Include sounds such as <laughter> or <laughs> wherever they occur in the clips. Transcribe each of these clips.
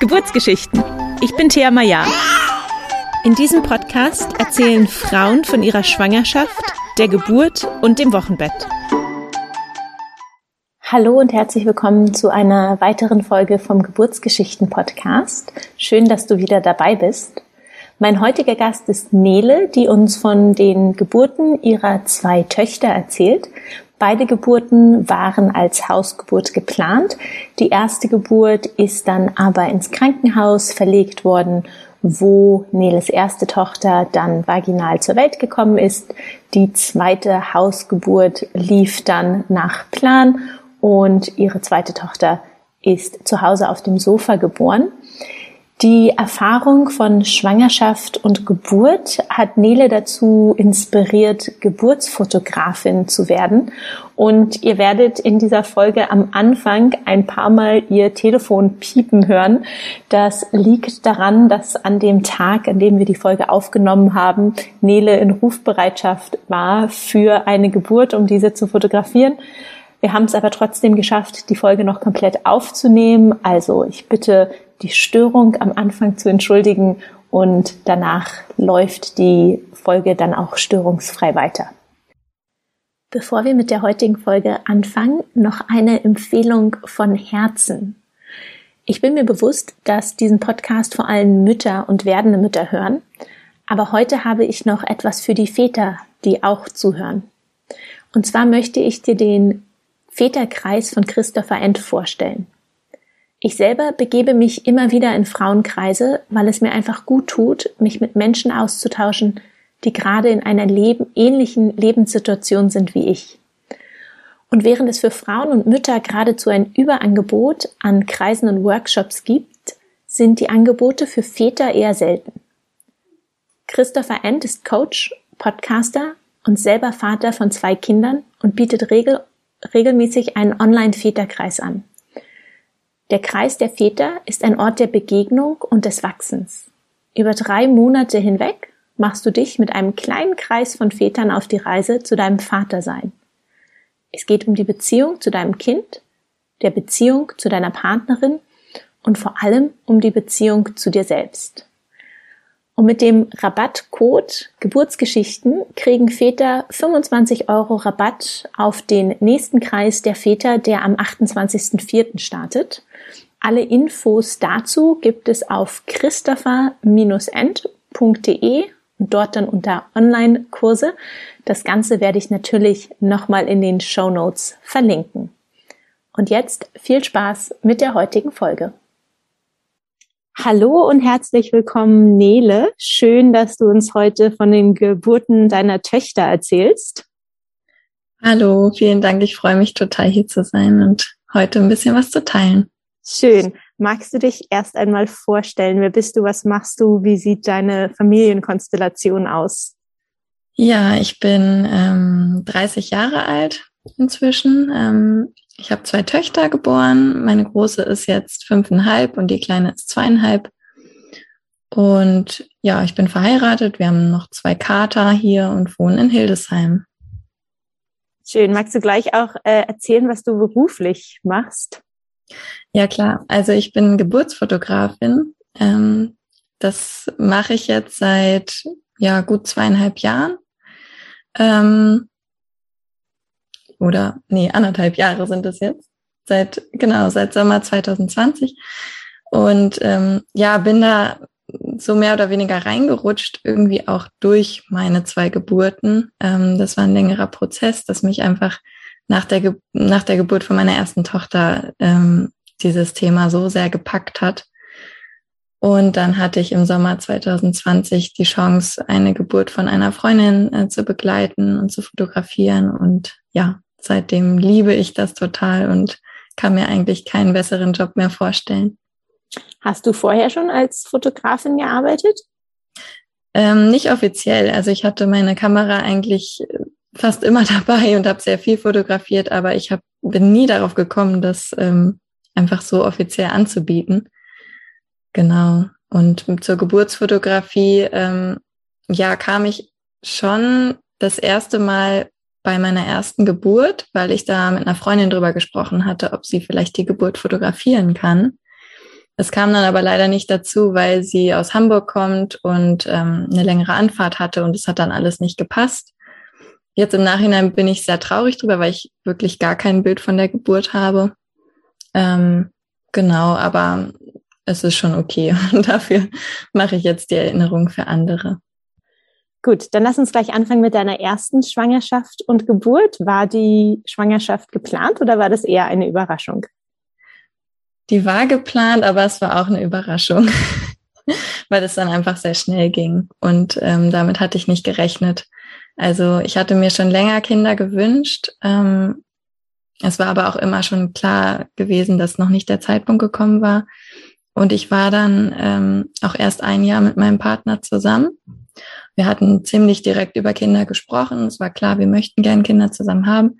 Geburtsgeschichten. Ich bin Thea Maya. In diesem Podcast erzählen Frauen von ihrer Schwangerschaft, der Geburt und dem Wochenbett. Hallo und herzlich willkommen zu einer weiteren Folge vom Geburtsgeschichten Podcast. Schön, dass du wieder dabei bist. Mein heutiger Gast ist Nele, die uns von den Geburten ihrer zwei Töchter erzählt. Beide Geburten waren als Hausgeburt geplant. Die erste Geburt ist dann aber ins Krankenhaus verlegt worden, wo Neles erste Tochter dann vaginal zur Welt gekommen ist. Die zweite Hausgeburt lief dann nach Plan und ihre zweite Tochter ist zu Hause auf dem Sofa geboren. Die Erfahrung von Schwangerschaft und Geburt hat Nele dazu inspiriert, Geburtsfotografin zu werden. Und ihr werdet in dieser Folge am Anfang ein paar Mal ihr Telefon piepen hören. Das liegt daran, dass an dem Tag, an dem wir die Folge aufgenommen haben, Nele in Rufbereitschaft war für eine Geburt, um diese zu fotografieren. Wir haben es aber trotzdem geschafft, die Folge noch komplett aufzunehmen. Also ich bitte die Störung am Anfang zu entschuldigen und danach läuft die Folge dann auch störungsfrei weiter. Bevor wir mit der heutigen Folge anfangen, noch eine Empfehlung von Herzen. Ich bin mir bewusst, dass diesen Podcast vor allem Mütter und werdende Mütter hören, aber heute habe ich noch etwas für die Väter, die auch zuhören. Und zwar möchte ich dir den Väterkreis von Christopher End vorstellen. Ich selber begebe mich immer wieder in Frauenkreise, weil es mir einfach gut tut, mich mit Menschen auszutauschen, die gerade in einer Leben, ähnlichen Lebenssituation sind wie ich. Und während es für Frauen und Mütter geradezu ein Überangebot an Kreisen und Workshops gibt, sind die Angebote für Väter eher selten. Christopher End ist Coach, Podcaster und selber Vater von zwei Kindern und bietet regel regelmäßig einen Online-Väterkreis an. Der Kreis der Väter ist ein Ort der Begegnung und des Wachsens. Über drei Monate hinweg machst du dich mit einem kleinen Kreis von Vätern auf die Reise zu deinem Vatersein. Es geht um die Beziehung zu deinem Kind, der Beziehung zu deiner Partnerin und vor allem um die Beziehung zu dir selbst. Und mit dem Rabattcode Geburtsgeschichten kriegen Väter 25 Euro Rabatt auf den nächsten Kreis der Väter, der am 28.04. startet. Alle Infos dazu gibt es auf christopher-end.de und dort dann unter Online-Kurse. Das Ganze werde ich natürlich nochmal in den Show Notes verlinken. Und jetzt viel Spaß mit der heutigen Folge. Hallo und herzlich willkommen, Nele. Schön, dass du uns heute von den Geburten deiner Töchter erzählst. Hallo, vielen Dank. Ich freue mich total hier zu sein und heute ein bisschen was zu teilen. Schön. Magst du dich erst einmal vorstellen? Wer bist du? Was machst du? Wie sieht deine Familienkonstellation aus? Ja, ich bin ähm, 30 Jahre alt inzwischen. Ähm, ich habe zwei Töchter geboren. Meine große ist jetzt fünfeinhalb und die kleine ist zweieinhalb. Und ja, ich bin verheiratet. Wir haben noch zwei Kater hier und wohnen in Hildesheim. Schön. Magst du gleich auch äh, erzählen, was du beruflich machst? Ja, klar. Also ich bin Geburtsfotografin. Ähm, das mache ich jetzt seit ja gut zweieinhalb Jahren. Ähm, oder nee, anderthalb Jahre sind es jetzt. Seit, genau, seit Sommer 2020. Und ähm, ja, bin da so mehr oder weniger reingerutscht, irgendwie auch durch meine zwei Geburten. Ähm, das war ein längerer Prozess, dass mich einfach nach der, Ge nach der Geburt von meiner ersten Tochter ähm, dieses Thema so sehr gepackt hat. Und dann hatte ich im Sommer 2020 die Chance, eine Geburt von einer Freundin äh, zu begleiten und zu fotografieren. Und ja, seitdem liebe ich das total und kann mir eigentlich keinen besseren Job mehr vorstellen. Hast du vorher schon als Fotografin gearbeitet? Ähm, nicht offiziell. Also ich hatte meine Kamera eigentlich fast immer <laughs> dabei und habe sehr viel fotografiert, aber ich hab, bin nie darauf gekommen, das ähm, einfach so offiziell anzubieten. Genau. Und zur Geburtsfotografie, ähm, ja, kam ich schon das erste Mal bei meiner ersten Geburt, weil ich da mit einer Freundin drüber gesprochen hatte, ob sie vielleicht die Geburt fotografieren kann. Es kam dann aber leider nicht dazu, weil sie aus Hamburg kommt und ähm, eine längere Anfahrt hatte und es hat dann alles nicht gepasst. Jetzt im Nachhinein bin ich sehr traurig drüber, weil ich wirklich gar kein Bild von der Geburt habe. Ähm, genau, aber es ist schon okay. <laughs> Und dafür mache ich jetzt die Erinnerung für andere. Gut, dann lass uns gleich anfangen mit deiner ersten Schwangerschaft und Geburt. War die Schwangerschaft geplant oder war das eher eine Überraschung? Die war geplant, aber es war auch eine Überraschung, <laughs> weil es dann einfach sehr schnell ging. Und ähm, damit hatte ich nicht gerechnet. Also ich hatte mir schon länger Kinder gewünscht. Ähm, es war aber auch immer schon klar gewesen, dass noch nicht der Zeitpunkt gekommen war. Und ich war dann ähm, auch erst ein Jahr mit meinem Partner zusammen. Wir hatten ziemlich direkt über Kinder gesprochen. Es war klar, wir möchten gern Kinder zusammen haben.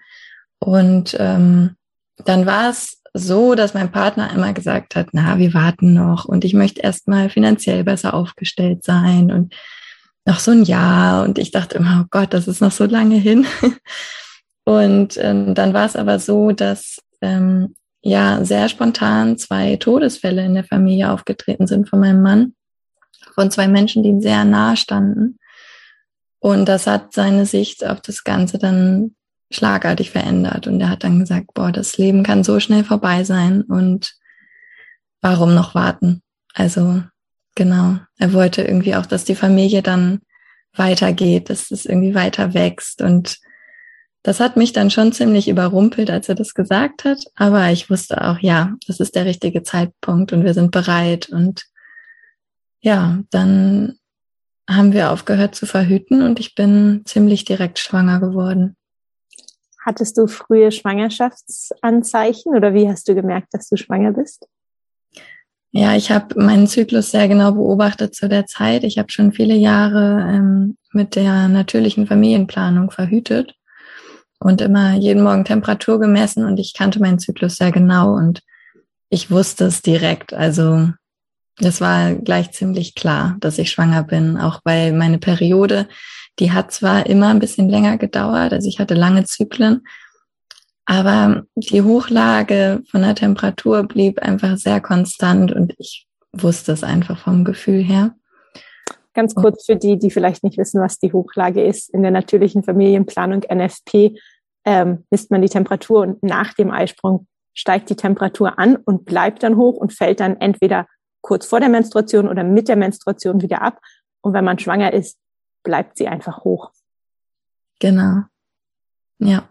Und ähm, dann war es so, dass mein Partner immer gesagt hat, na, wir warten noch und ich möchte erstmal finanziell besser aufgestellt sein und noch so ein Jahr. Und ich dachte immer, oh Gott, das ist noch so lange hin. <laughs> Und ähm, dann war es aber so, dass ähm, ja sehr spontan zwei Todesfälle in der Familie aufgetreten sind von meinem Mann, von zwei Menschen, die ihm sehr nahe standen. Und das hat seine Sicht auf das Ganze dann schlagartig verändert. Und er hat dann gesagt, boah, das Leben kann so schnell vorbei sein und warum noch warten? Also genau, er wollte irgendwie auch, dass die Familie dann weitergeht, dass es irgendwie weiter wächst. Und das hat mich dann schon ziemlich überrumpelt, als er das gesagt hat. Aber ich wusste auch, ja, das ist der richtige Zeitpunkt und wir sind bereit. Und ja, dann haben wir aufgehört zu verhüten und ich bin ziemlich direkt schwanger geworden. Hattest du frühe Schwangerschaftsanzeichen oder wie hast du gemerkt, dass du schwanger bist? Ja, ich habe meinen Zyklus sehr genau beobachtet zu der Zeit. Ich habe schon viele Jahre ähm, mit der natürlichen Familienplanung verhütet und immer jeden Morgen Temperatur gemessen und ich kannte meinen Zyklus sehr genau und ich wusste es direkt. Also das war gleich ziemlich klar, dass ich schwanger bin, auch weil meine Periode die hat zwar immer ein bisschen länger gedauert, also ich hatte lange Zyklen, aber die Hochlage von der Temperatur blieb einfach sehr konstant und ich wusste es einfach vom Gefühl her. Ganz kurz für die, die vielleicht nicht wissen, was die Hochlage ist. In der natürlichen Familienplanung NFP ähm, misst man die Temperatur und nach dem Eisprung steigt die Temperatur an und bleibt dann hoch und fällt dann entweder kurz vor der Menstruation oder mit der Menstruation wieder ab. Und wenn man schwanger ist, bleibt sie einfach hoch. Genau. Ja.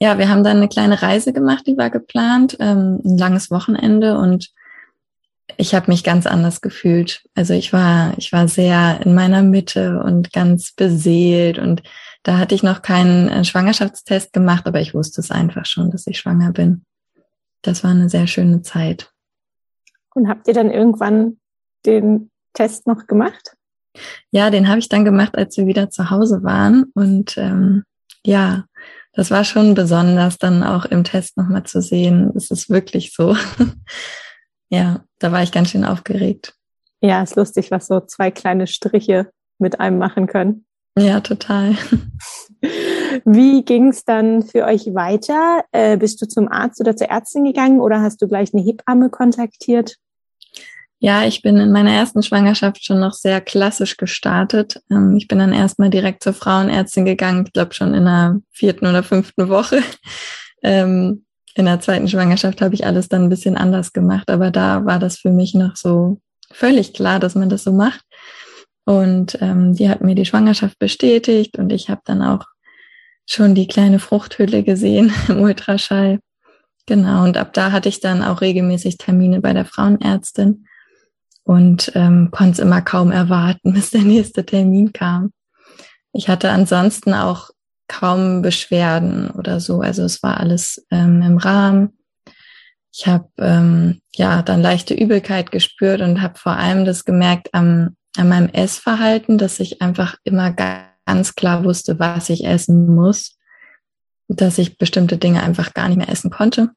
Ja, wir haben dann eine kleine Reise gemacht, die war geplant, ähm, ein langes Wochenende und ich habe mich ganz anders gefühlt. Also ich war, ich war sehr in meiner Mitte und ganz beseelt und da hatte ich noch keinen äh, Schwangerschaftstest gemacht, aber ich wusste es einfach schon, dass ich schwanger bin. Das war eine sehr schöne Zeit. Und habt ihr dann irgendwann den Test noch gemacht? Ja, den habe ich dann gemacht, als wir wieder zu Hause waren. Und ähm, ja, das war schon besonders, dann auch im Test nochmal zu sehen. Es ist wirklich so. <laughs> ja, da war ich ganz schön aufgeregt. Ja, ist lustig, was so zwei kleine Striche mit einem machen können. Ja, total. <laughs> Wie ging es dann für euch weiter? Äh, bist du zum Arzt oder zur Ärztin gegangen oder hast du gleich eine Hebamme kontaktiert? Ja, ich bin in meiner ersten Schwangerschaft schon noch sehr klassisch gestartet. Ähm, ich bin dann erstmal direkt zur Frauenärztin gegangen, ich glaube schon in der vierten oder fünften Woche. <laughs> Ähm, in der zweiten Schwangerschaft habe ich alles dann ein bisschen anders gemacht, aber da war das für mich noch so völlig klar, dass man das so macht. Und ähm, die hat mir die Schwangerschaft bestätigt und ich habe dann auch schon die kleine Fruchthülle gesehen <laughs> im Ultraschall. Genau, und ab da hatte ich dann auch regelmäßig Termine bei der Frauenärztin und ähm, konnte es immer kaum erwarten, <laughs> bis der nächste Termin kam. Ich hatte ansonsten auch kaum Beschwerden oder so. Also es war alles ähm, im Rahmen. Ich habe ähm, ja dann leichte Übelkeit gespürt und habe vor allem das gemerkt am, an meinem Essverhalten, dass ich einfach immer ganz klar wusste, was ich essen muss, dass ich bestimmte Dinge einfach gar nicht mehr essen konnte.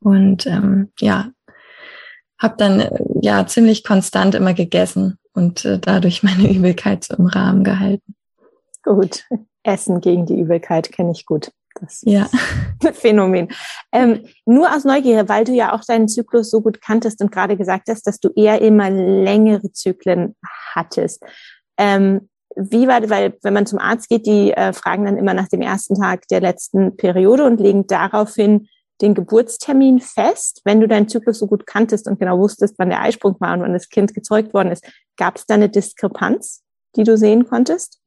Und ähm, ja, habe dann äh, ja ziemlich konstant immer gegessen und äh, dadurch <laughs> meine Übelkeit so im Rahmen gehalten. Gut, Essen gegen die Übelkeit kenne ich gut. Das ja. <laughs> Phänomen. Ähm, nur aus Neugier, weil du ja auch deinen Zyklus so gut kanntest und gerade gesagt hast, dass du eher immer längere Zyklen hattest. Ähm, wie war, weil wenn man zum Arzt geht, die äh, fragen dann immer nach dem ersten Tag der letzten Periode und legen daraufhin den Geburtstermin fest. Wenn du deinen Zyklus so gut kanntest und genau wusstest, wann der Eisprung war und wann das Kind gezeugt worden ist, gab es da eine Diskrepanz, die du sehen konntest?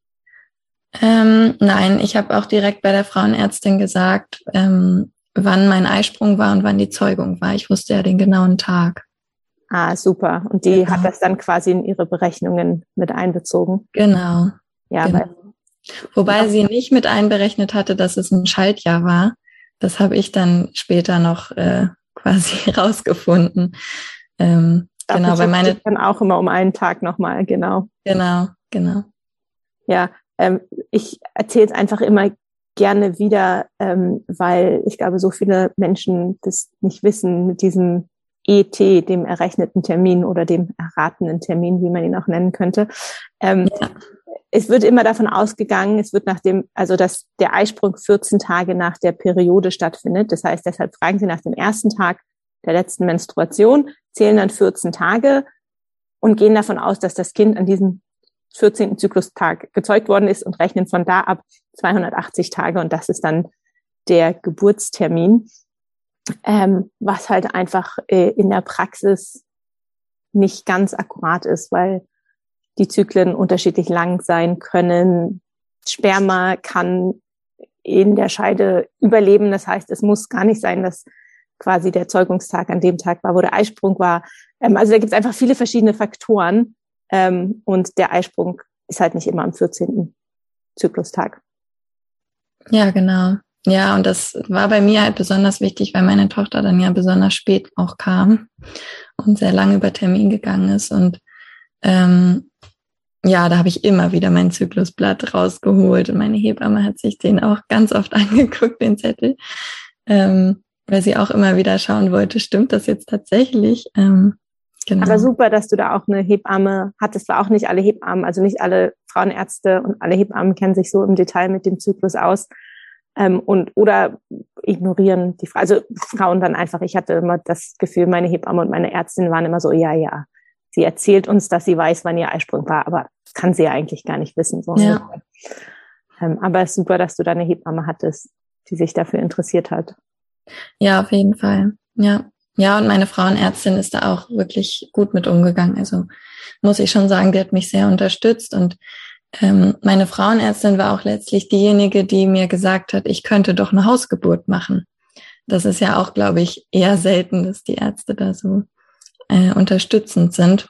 Ähm, nein, ich habe auch direkt bei der Frauenärztin gesagt, ähm, wann mein Eisprung war und wann die Zeugung war. Ich wusste ja den genauen Tag. Ah, super. Und die genau. hat das dann quasi in ihre Berechnungen mit einbezogen. Genau. Ja, genau. Weil, Wobei sie nicht mit einberechnet hatte, dass es ein Schaltjahr war. Das habe ich dann später noch äh, quasi <laughs> rausgefunden. Ähm, genau, weil meine dann auch immer um einen Tag nochmal, genau. Genau, genau. Ja, ähm, ich erzähle es einfach immer gerne wieder, ähm, weil ich glaube, so viele Menschen das nicht wissen mit diesem ET, dem errechneten Termin oder dem erratenen Termin, wie man ihn auch nennen könnte. Ähm, ja. Es wird immer davon ausgegangen, es wird nach dem, also dass der Eisprung 14 Tage nach der Periode stattfindet. Das heißt, deshalb fragen Sie nach dem ersten Tag der letzten Menstruation, zählen dann 14 Tage und gehen davon aus, dass das Kind an diesem 14. Zyklustag gezeugt worden ist und rechnen von da ab 280 Tage und das ist dann der Geburtstermin, ähm, was halt einfach äh, in der Praxis nicht ganz akkurat ist, weil die Zyklen unterschiedlich lang sein können. Sperma kann in der Scheide überleben. Das heißt, es muss gar nicht sein, dass quasi der Zeugungstag an dem Tag war, wo der Eisprung war. Ähm, also da gibt es einfach viele verschiedene Faktoren, ähm, und der Eisprung ist halt nicht immer am 14. Zyklustag. Ja, genau. Ja, und das war bei mir halt besonders wichtig, weil meine Tochter dann ja besonders spät auch kam und sehr lange über Termin gegangen ist. Und ähm, ja, da habe ich immer wieder mein Zyklusblatt rausgeholt und meine Hebamme hat sich den auch ganz oft <laughs> angeguckt, den Zettel, ähm, weil sie auch immer wieder schauen wollte, stimmt das jetzt tatsächlich? Ähm, Genau. Aber super, dass du da auch eine Hebamme hattest. War auch nicht alle Hebammen, also nicht alle Frauenärzte und alle Hebammen kennen sich so im Detail mit dem Zyklus aus. Ähm, und oder ignorieren die Frau. Also Frauen dann einfach. Ich hatte immer das Gefühl, meine Hebamme und meine Ärztin waren immer so, ja, ja. Sie erzählt uns, dass sie weiß, wann ihr Eisprung war, aber kann sie ja eigentlich gar nicht wissen. So ja. Ähm, aber es ist super, dass du da eine Hebamme hattest, die sich dafür interessiert hat. Ja, auf jeden Fall. Ja. Ja, und meine Frauenärztin ist da auch wirklich gut mit umgegangen. Also muss ich schon sagen, die hat mich sehr unterstützt. Und ähm, meine Frauenärztin war auch letztlich diejenige, die mir gesagt hat, ich könnte doch eine Hausgeburt machen. Das ist ja auch, glaube ich, eher selten, dass die Ärzte da so äh, unterstützend sind.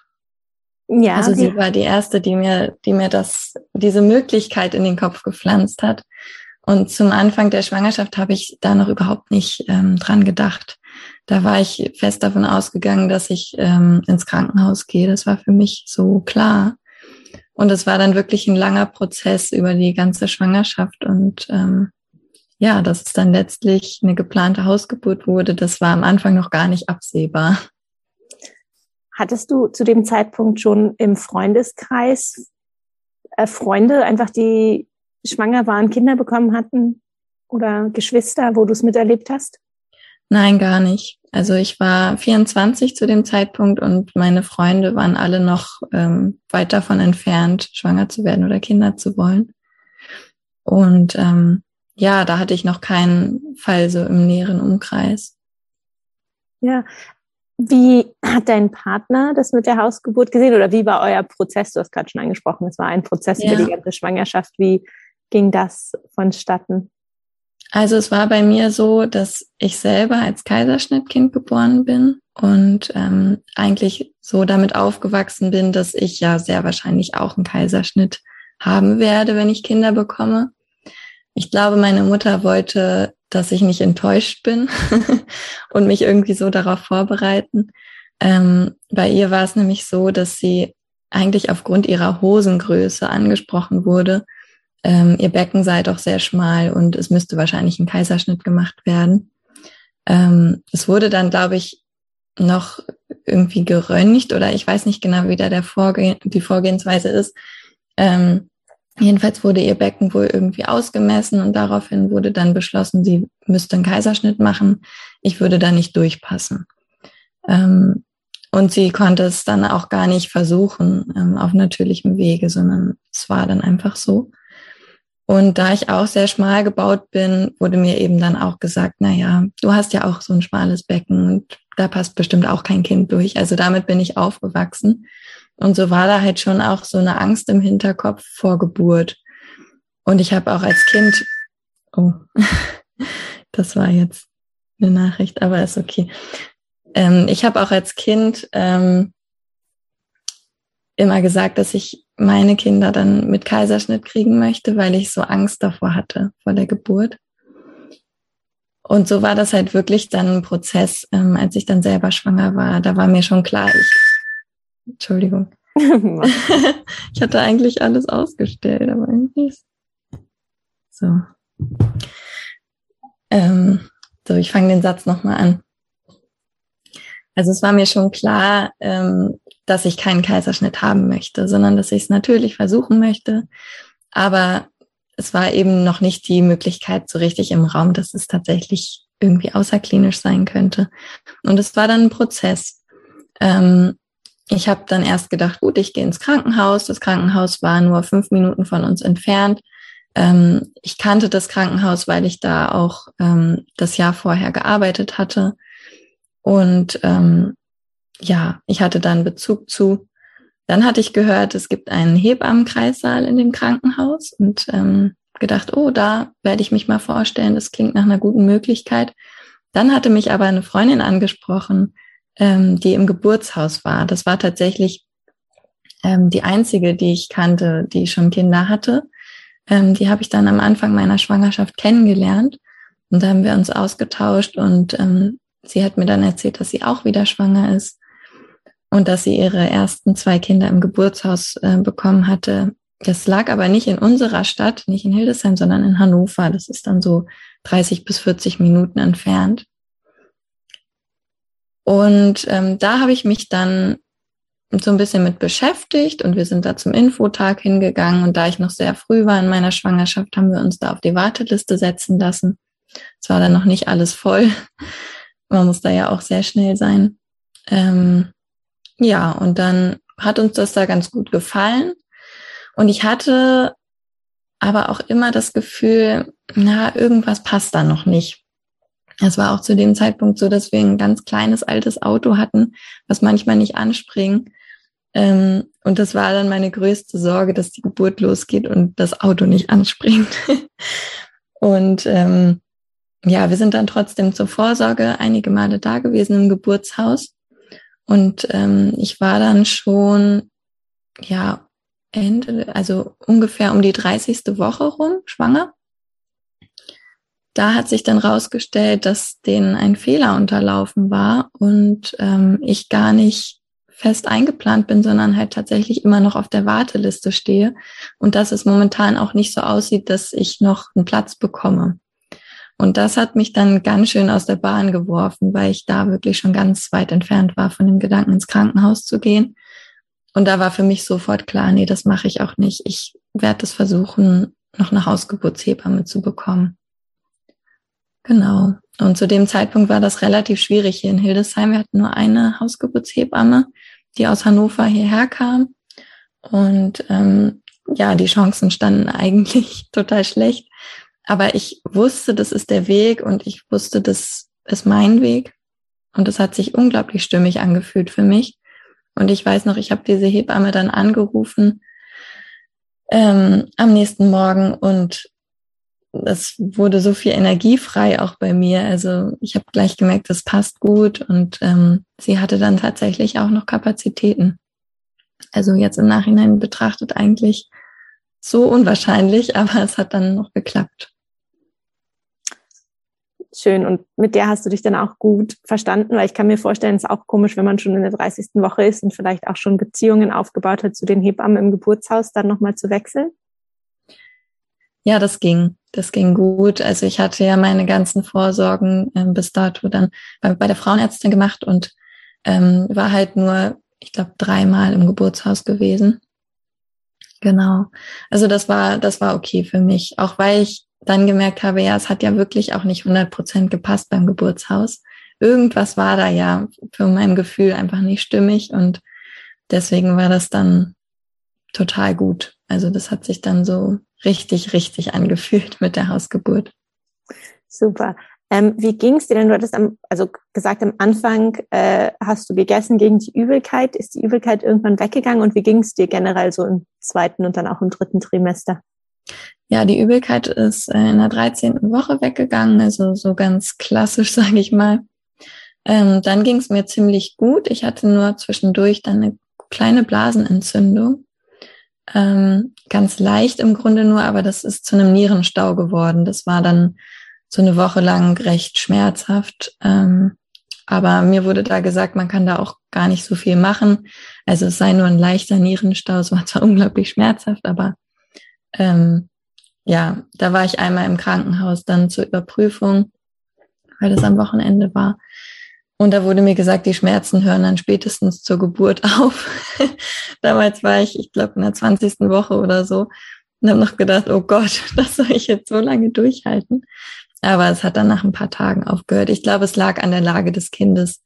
Ja. Also sie war die erste, die mir, die mir das, diese Möglichkeit in den Kopf gepflanzt hat. Und zum Anfang der Schwangerschaft habe ich da noch überhaupt nicht ähm, dran gedacht da war ich fest davon ausgegangen, dass ich ähm, ins Krankenhaus gehe. Das war für mich so klar. Und es war dann wirklich ein langer Prozess über die ganze Schwangerschaft. Und ähm, ja, dass es dann letztlich eine geplante Hausgeburt wurde, das war am Anfang noch gar nicht absehbar. Hattest du zu dem Zeitpunkt schon im Freundeskreis äh, Freunde, einfach die schwanger waren, Kinder bekommen hatten oder Geschwister, wo du es miterlebt hast? Nein, gar nicht. Also ich war 24 zu dem Zeitpunkt und meine Freunde waren alle noch ähm, weit davon entfernt, schwanger zu werden oder Kinder zu wollen. Und ähm, ja, da hatte ich noch keinen Fall so im näheren Umkreis. Ja. Wie hat dein Partner das mit der Hausgeburt gesehen oder wie war euer Prozess? Du hast gerade schon angesprochen, es war ein Prozess ja. über die ganze Schwangerschaft. Wie ging das vonstatten? Also es war bei mir so, dass ich selber als Kaiserschnittkind geboren bin und ähm, eigentlich so damit aufgewachsen bin, dass ich ja sehr wahrscheinlich auch einen Kaiserschnitt haben werde, wenn ich Kinder bekomme. Ich glaube, meine Mutter wollte, dass ich nicht enttäuscht bin <laughs> und mich irgendwie so darauf vorbereiten. Ähm, bei ihr war es nämlich so, dass sie eigentlich aufgrund ihrer Hosengröße angesprochen wurde ähm, ihr Becken sei doch sehr schmal und es müsste wahrscheinlich ein Kaiserschnitt gemacht werden. Ähm, es wurde dann, glaube ich, noch irgendwie geröntgt oder ich weiß nicht genau, wie da der Vorgehen, die Vorgehensweise ist. Ähm, Jedenfalls wurde ihr Becken wohl irgendwie ausgemessen und daraufhin wurde dann beschlossen, sie müsste einen Kaiserschnitt machen. Ich würde da nicht durchpassen. Ähm, und sie konnte es dann auch gar nicht versuchen ähm, auf natürlichem Wege, sondern es war dann einfach so. Und da ich auch sehr schmal gebaut bin, wurde mir eben dann auch gesagt, na ja, du hast ja auch so ein schmales Becken und da passt bestimmt auch kein Kind durch. Also damit bin ich aufgewachsen. Und so war da halt schon auch so eine Angst im Hinterkopf vor Geburt. Und ich habe auch als Kind, oh, <laughs> das war jetzt eine Nachricht, aber ist okay. Ähm, ich habe auch als Kind ähm, immer gesagt, dass ich meine Kinder dann mit Kaiserschnitt kriegen möchte, weil ich so Angst davor hatte, vor der Geburt. Und so war das halt wirklich dann ein Prozess, ähm, als ich dann selber schwanger war. Da war mir schon klar, ich, Entschuldigung. <laughs> ich hatte eigentlich alles ausgestellt, aber irgendwie so. Ähm, so, ich fange den Satz nochmal an. Also es war mir schon klar, ähm, dass ich keinen Kaiserschnitt haben möchte, sondern dass ich es natürlich versuchen möchte. Aber es war eben noch nicht die Möglichkeit so richtig im Raum, dass es tatsächlich irgendwie außerklinisch sein könnte. Und es war dann ein Prozess. Ähm, ich habe dann erst gedacht, gut, ich gehe ins Krankenhaus. Das Krankenhaus war nur fünf Minuten von uns entfernt. Ähm, ich kannte das Krankenhaus, weil ich da auch ähm, das Jahr vorher gearbeitet hatte. Und ähm, ja, ich hatte dann Bezug zu. Dann hatte ich gehört, es gibt einen Hebammenkreissaal in dem Krankenhaus und ähm, gedacht, oh, da werde ich mich mal vorstellen. Das klingt nach einer guten Möglichkeit. Dann hatte mich aber eine Freundin angesprochen, ähm, die im Geburtshaus war. Das war tatsächlich ähm, die einzige, die ich kannte, die schon Kinder hatte. Ähm, die habe ich dann am Anfang meiner Schwangerschaft kennengelernt. Und da haben wir uns ausgetauscht und ähm, sie hat mir dann erzählt, dass sie auch wieder schwanger ist und dass sie ihre ersten zwei Kinder im Geburtshaus äh, bekommen hatte. Das lag aber nicht in unserer Stadt, nicht in Hildesheim, sondern in Hannover. Das ist dann so 30 bis 40 Minuten entfernt. Und ähm, da habe ich mich dann so ein bisschen mit beschäftigt und wir sind da zum Infotag hingegangen und da ich noch sehr früh war in meiner Schwangerschaft, haben wir uns da auf die Warteliste setzen lassen. Es war dann noch nicht alles voll. <laughs> Man muss da ja auch sehr schnell sein. Ähm, ja, und dann hat uns das da ganz gut gefallen. Und ich hatte aber auch immer das Gefühl, na, irgendwas passt da noch nicht. Es war auch zu dem Zeitpunkt so, dass wir ein ganz kleines altes Auto hatten, was manchmal nicht anspringt. Ähm, und das war dann meine größte Sorge, dass die Geburt losgeht und das Auto nicht anspringt. <laughs> und ähm, ja, wir sind dann trotzdem zur Vorsorge einige Male da gewesen im Geburtshaus. Und ähm, ich war dann schon, ja, Ende, also ungefähr um die 30. Woche rum schwanger. Da hat sich dann rausgestellt, dass denen ein Fehler unterlaufen war und ähm, ich gar nicht fest eingeplant bin, sondern halt tatsächlich immer noch auf der Warteliste stehe und dass es momentan auch nicht so aussieht, dass ich noch einen Platz bekomme. Und das hat mich dann ganz schön aus der Bahn geworfen, weil ich da wirklich schon ganz weit entfernt war von dem Gedanken, ins Krankenhaus zu gehen. Und da war für mich sofort klar, nee, das mache ich auch nicht. Ich werde es versuchen, noch eine Hausgeburtshebamme zu bekommen. Genau. Und zu dem Zeitpunkt war das relativ schwierig hier in Hildesheim. Wir hatten nur eine Hausgeburtshebamme, die aus Hannover hierher kam. Und ähm, ja, die Chancen standen <laughs> eigentlich total schlecht, aber ich wusste, das ist der Weg und ich wusste, das ist mein Weg. Und es hat sich unglaublich stimmig angefühlt für mich. Und ich weiß noch, ich habe diese Hebamme dann angerufen ähm, am nächsten Morgen und es wurde so viel Energie frei auch bei mir. Also ich habe gleich gemerkt, das passt gut und ähm, sie hatte dann tatsächlich auch noch Kapazitäten. Also jetzt im Nachhinein betrachtet eigentlich so unwahrscheinlich, <laughs> aber es hat dann noch geklappt schön. Und mit der hast du dich dann auch gut verstanden, weil ich kann mir vorstellen, es ist auch komisch, wenn man schon in der 30. Woche ist und vielleicht auch schon Beziehungen aufgebaut hat zu den Hebammen im Geburtshaus, dann nochmal zu wechseln. Ja, das ging. Das ging gut. Also ich hatte ja meine ganzen Vorsorgen ähm, bis dato dann bei, bei der Frauenärztin gemacht und ähm, war halt nur, ich glaube, dreimal im Geburtshaus gewesen. Genau. Also das war, das war okay für mich, auch weil ich dann gemerkt habe, ja, es hat ja wirklich auch nicht 100 Prozent gepasst beim Geburtshaus. Irgendwas war da ja für mein Gefühl einfach nicht stimmig und deswegen war das dann total gut. Also das hat sich dann so richtig, richtig angefühlt mit der Hausgeburt. Super. Ähm, wie ging es dir denn? Du hattest am, also gesagt, am Anfang äh, hast du gegessen gegen die Übelkeit. Ist die Übelkeit irgendwann weggegangen und wie ging es dir generell so im zweiten und dann auch im dritten Trimester? Ja, die Übelkeit ist äh, in der 13. Woche weggegangen, also so ganz klassisch, <laughs> sage ich mal. Ähm, dann ging es mir ziemlich gut. Ich hatte nur zwischendurch dann eine kleine Blasenentzündung. Ähm, ganz leicht im Grunde nur, aber das ist zu einem Nierenstau geworden. Das war dann so eine Woche lang recht schmerzhaft. Ähm, aber mir wurde da gesagt, man kann da auch gar nicht so viel machen. Also es sei nur ein leichter Nierenstau. Es war zwar <laughs> unglaublich schmerzhaft, aber ähm, ja, da war ich einmal im Krankenhaus dann zur Überprüfung, weil das am Wochenende war. Und da wurde mir gesagt, die Schmerzen hören dann spätestens zur Geburt <laughs> auf. Damals war ich, ich glaube, in der 20. Woche oder so und habe noch gedacht, oh Gott, <laughs> das soll ich jetzt so lange durchhalten. Aber es hat dann nach ein paar Tagen aufgehört. Ich glaube, es lag an der Lage des Kindes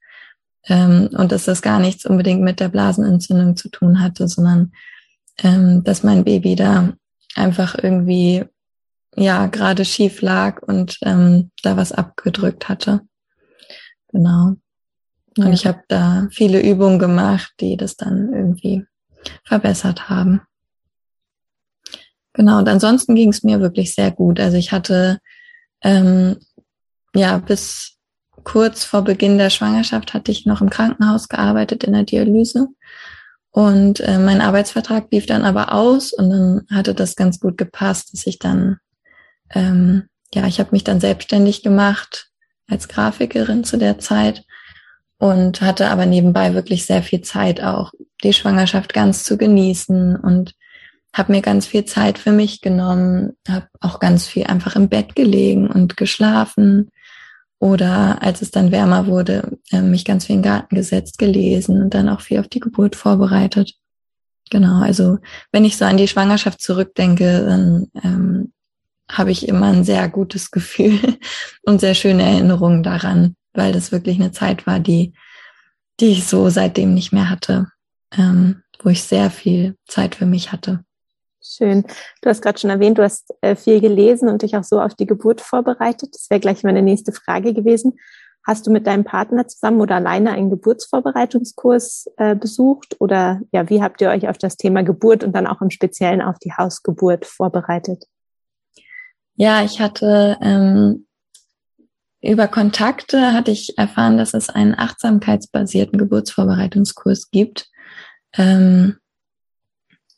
ähm, und dass das gar nichts unbedingt mit der Blasenentzündung zu tun hatte, sondern ähm, dass mein Baby da einfach irgendwie ja gerade schief lag und ähm, da was abgedrückt hatte. Genau. Und ja. ich habe da viele Übungen gemacht, die das dann irgendwie verbessert haben. Genau, und ansonsten ging es mir wirklich sehr gut. Also ich hatte ähm, ja bis kurz vor Beginn der Schwangerschaft hatte ich noch im Krankenhaus gearbeitet in der Dialyse. Und äh, mein Arbeitsvertrag lief dann aber aus und dann hatte das ganz gut gepasst, dass ich dann, ähm, ja, ich habe mich dann selbstständig gemacht als Grafikerin zu der Zeit und hatte aber nebenbei wirklich sehr viel Zeit auch, die Schwangerschaft ganz zu genießen und habe mir ganz viel Zeit für mich genommen, habe auch ganz viel einfach im Bett gelegen und geschlafen oder als es dann wärmer wurde, äh, mich ganz viel in den Garten gesetzt, gelesen und dann auch viel auf die Geburt vorbereitet. Genau, also wenn ich so an die Schwangerschaft zurückdenke, dann ähm, habe ich immer ein sehr gutes Gefühl <laughs> und sehr schöne Erinnerungen daran, weil das wirklich eine Zeit war, die, die ich so seitdem nicht mehr hatte, ähm, wo ich sehr viel Zeit für mich hatte. Schön. Du hast gerade schon erwähnt, du hast äh, viel gelesen und dich auch so auf die Geburt vorbereitet. Das wäre gleich meine nächste Frage gewesen. Hast du mit deinem Partner zusammen oder alleine einen Geburtsvorbereitungskurs äh, besucht? Oder ja, wie habt ihr euch auf das Thema Geburt und dann auch im Speziellen auf die Hausgeburt vorbereitet? Ja, ich hatte ähm, über Kontakte hatte ich erfahren, dass es einen achtsamkeitsbasierten Geburtsvorbereitungskurs gibt. Ähm,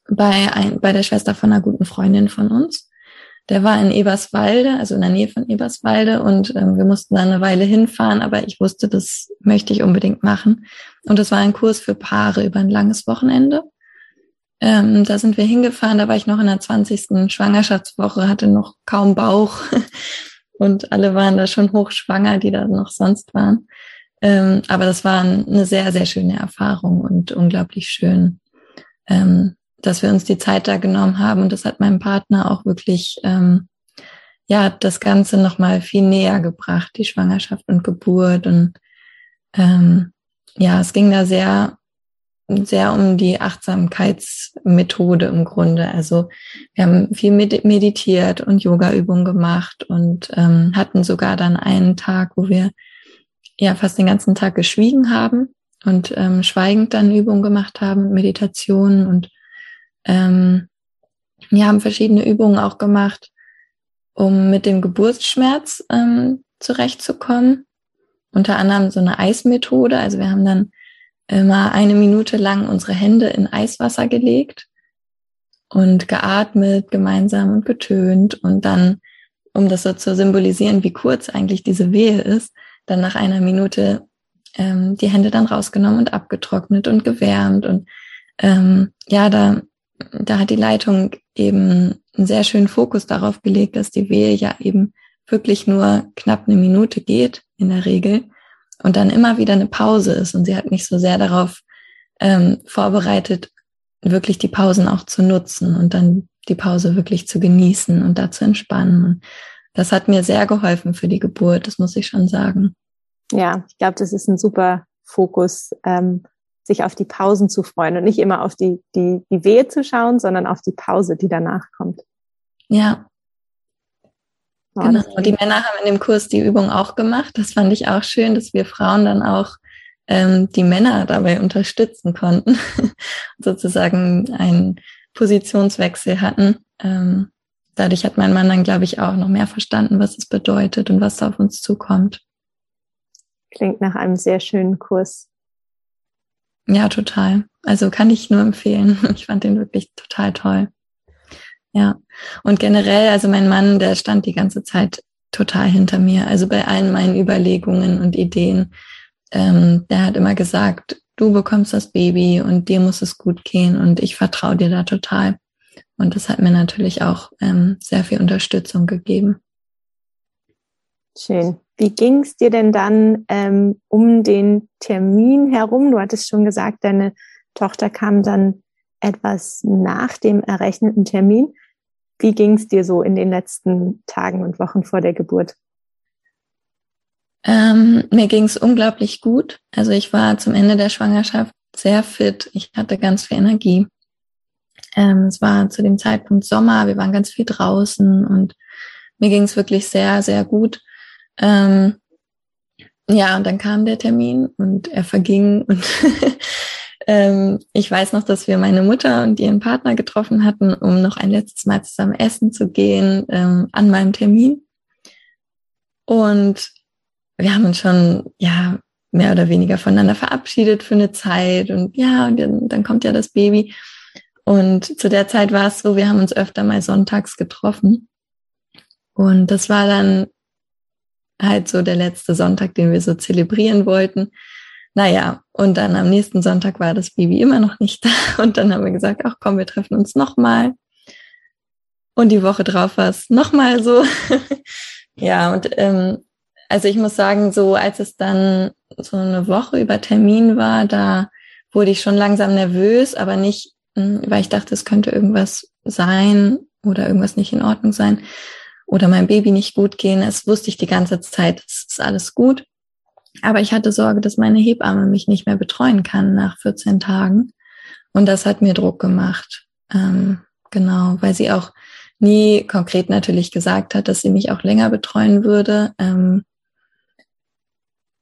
bei, ein, bei der Schwester von einer guten Freundin von uns. Der war in Eberswalde, also in der Nähe von Eberswalde und ähm, wir mussten da eine Weile hinfahren, aber ich wusste, das möchte ich unbedingt machen. Und das war ein Kurs für Paare über ein langes Wochenende. Ähm, da sind wir hingefahren, da war ich noch in der 20. Schwangerschaftswoche, hatte noch kaum Bauch <laughs> und alle waren da schon hochschwanger, die da noch sonst waren. Ähm, aber das war eine sehr, sehr schöne Erfahrung und unglaublich schön. Ähm, dass wir uns die Zeit da genommen haben. Und das hat meinem Partner auch wirklich, ähm, ja, das Ganze nochmal viel näher gebracht, die Schwangerschaft und Geburt. Und ähm, ja, es ging da sehr, sehr um die Achtsamkeitsmethode im Grunde. Also wir haben viel meditiert und Yoga-Übungen gemacht und ähm, hatten sogar dann einen Tag, wo wir ja fast den ganzen Tag geschwiegen haben und ähm, schweigend dann Übungen gemacht haben, Meditationen und ähm, wir haben verschiedene Übungen auch gemacht, um mit dem Geburtsschmerz ähm, zurechtzukommen. Unter anderem so eine Eismethode. Also wir haben dann immer eine Minute lang unsere Hände in Eiswasser gelegt und geatmet gemeinsam und getönt. Und dann, um das so zu symbolisieren, wie kurz eigentlich diese Wehe ist, dann nach einer Minute ähm, die Hände dann rausgenommen und abgetrocknet und gewärmt. Und ähm, ja, da da hat die Leitung eben einen sehr schönen Fokus darauf gelegt, dass die Wehe ja eben wirklich nur knapp eine Minute geht in der Regel und dann immer wieder eine Pause ist. Und sie hat mich so sehr darauf ähm, vorbereitet, wirklich die Pausen auch zu nutzen und dann die Pause wirklich zu genießen und da zu entspannen. Das hat mir sehr geholfen für die Geburt, das muss ich schon sagen. Ja, ich glaube, das ist ein super Fokus, ähm, sich auf die Pausen zu freuen und nicht immer auf die, die, die Wehe zu schauen, sondern auf die Pause, die danach kommt. Ja. Genau. Und die Männer haben in dem Kurs die Übung auch gemacht. Das fand ich auch schön, dass wir Frauen dann auch ähm, die Männer dabei unterstützen konnten, <laughs> sozusagen einen Positionswechsel hatten. Ähm, dadurch hat mein Mann dann, glaube ich, auch noch mehr verstanden, was es bedeutet und was auf uns zukommt. Klingt nach einem sehr schönen Kurs. Ja, total. Also kann ich nur empfehlen. <laughs> Ich fand den wirklich total toll. Ja. Und generell, also mein Mann, der stand die ganze Zeit total hinter mir. Also bei allen meinen Überlegungen und Ideen. Ähm, der hat immer gesagt, du bekommst das Baby und dir muss es gut gehen und ich vertraue dir da total. Und das hat mir natürlich auch ähm, sehr viel Unterstützung gegeben. Schön. Wie ging es dir denn dann ähm, um den Termin herum? Du hattest schon gesagt, deine Tochter kam dann etwas nach dem errechneten Termin. Wie ging es dir so in den letzten Tagen und Wochen vor der Geburt? Ähm, mir ging es unglaublich gut. Also ich war zum Ende der Schwangerschaft sehr fit. Ich hatte ganz viel Energie. Ähm, es war zu dem Zeitpunkt Sommer. Wir waren ganz viel draußen und mir ging es wirklich sehr, sehr gut. Ähm, ja, und dann kam der Termin und er verging und <laughs> ähm, ich weiß noch, dass wir meine Mutter und ihren Partner getroffen hatten, um noch ein letztes Mal zusammen essen zu gehen ähm, an meinem Termin. Und wir haben uns schon, ja, mehr oder weniger voneinander verabschiedet für eine Zeit und ja, und dann, dann kommt ja das Baby. Und zu der Zeit war es so, wir haben uns öfter mal sonntags getroffen. Und das war dann halt so der letzte Sonntag, den wir so zelebrieren wollten. Naja, und dann am nächsten Sonntag war das Baby immer noch nicht da. <laughs> Und dann haben wir gesagt, ach komm, wir treffen uns nochmal. Und die Woche drauf war es nochmal so. <laughs> ja, und ähm, also ich muss sagen, so als es dann so eine Woche über Termin war, da wurde ich schon langsam nervös, aber nicht, hm, weil ich dachte, es könnte irgendwas sein oder irgendwas nicht in Ordnung sein oder mein Baby nicht gut gehen. Es wusste ich die ganze Zeit, es ist alles gut. Aber ich hatte Sorge, dass meine Hebamme mich nicht mehr betreuen kann nach 14 Tagen. Und das hat mir Druck gemacht. Ähm, genau, weil sie auch nie konkret natürlich gesagt hat, dass sie mich auch länger betreuen würde. Ähm,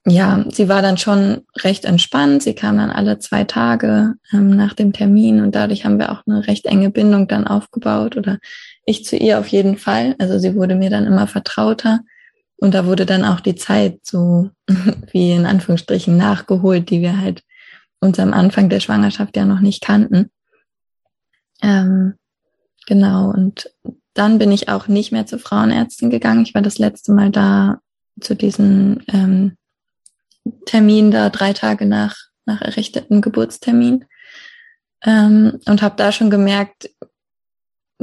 ja, sie war dann schon recht entspannt. Sie kam dann alle zwei Tage ähm, nach dem Termin und dadurch haben wir auch eine recht enge Bindung dann aufgebaut oder ich zu ihr auf jeden Fall. Also sie wurde mir dann immer vertrauter und da wurde dann auch die Zeit so <laughs> wie in Anführungsstrichen nachgeholt, die wir halt uns am Anfang der Schwangerschaft ja noch nicht kannten. Ähm, genau und dann bin ich auch nicht mehr zur Frauenärztin gegangen. Ich war das letzte Mal da zu diesen ähm, Termin da drei Tage nach, nach errichteten Geburtstermin. Ähm, und habe da schon gemerkt,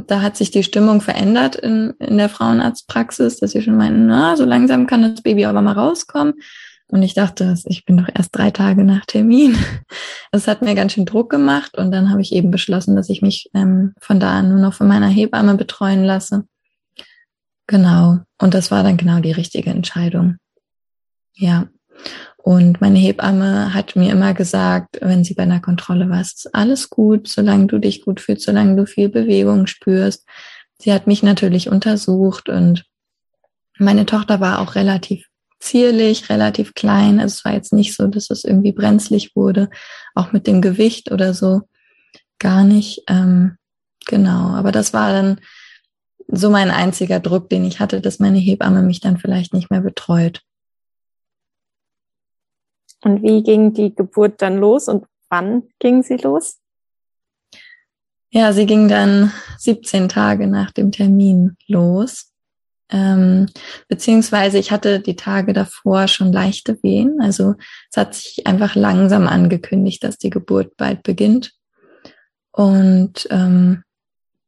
da hat sich die Stimmung verändert in, in der Frauenarztpraxis, dass sie schon meinten, na, so langsam kann das Baby aber mal rauskommen. Und ich dachte, ich bin doch erst drei Tage nach Termin. <laughs> Das hat mir ganz schön Druck gemacht und dann habe ich eben beschlossen, dass ich mich ähm, von da an nur noch von meiner Hebamme betreuen lasse. Genau. Und das war dann genau die richtige Entscheidung. Ja. Und meine Hebamme hat mir immer gesagt, wenn sie bei einer Kontrolle war, ist alles gut, solange du dich gut fühlst, solange du viel Bewegung spürst. Sie hat mich natürlich untersucht und meine Tochter war auch relativ zierlich, relativ klein. Also es war jetzt nicht so, dass es irgendwie brenzlig wurde, auch mit dem Gewicht oder so. Gar nicht. Ähm, genau. Aber das war dann so mein einziger Druck, den ich hatte, dass meine Hebamme mich dann vielleicht nicht mehr betreut. Und wie ging die Geburt dann los und wann ging sie los? Ja, sie ging dann 17 Tage nach dem Termin los. Ähm, beziehungsweise ich hatte die Tage davor schon leichte Wehen. Also es hat sich einfach langsam angekündigt, dass die Geburt bald beginnt. Und ähm,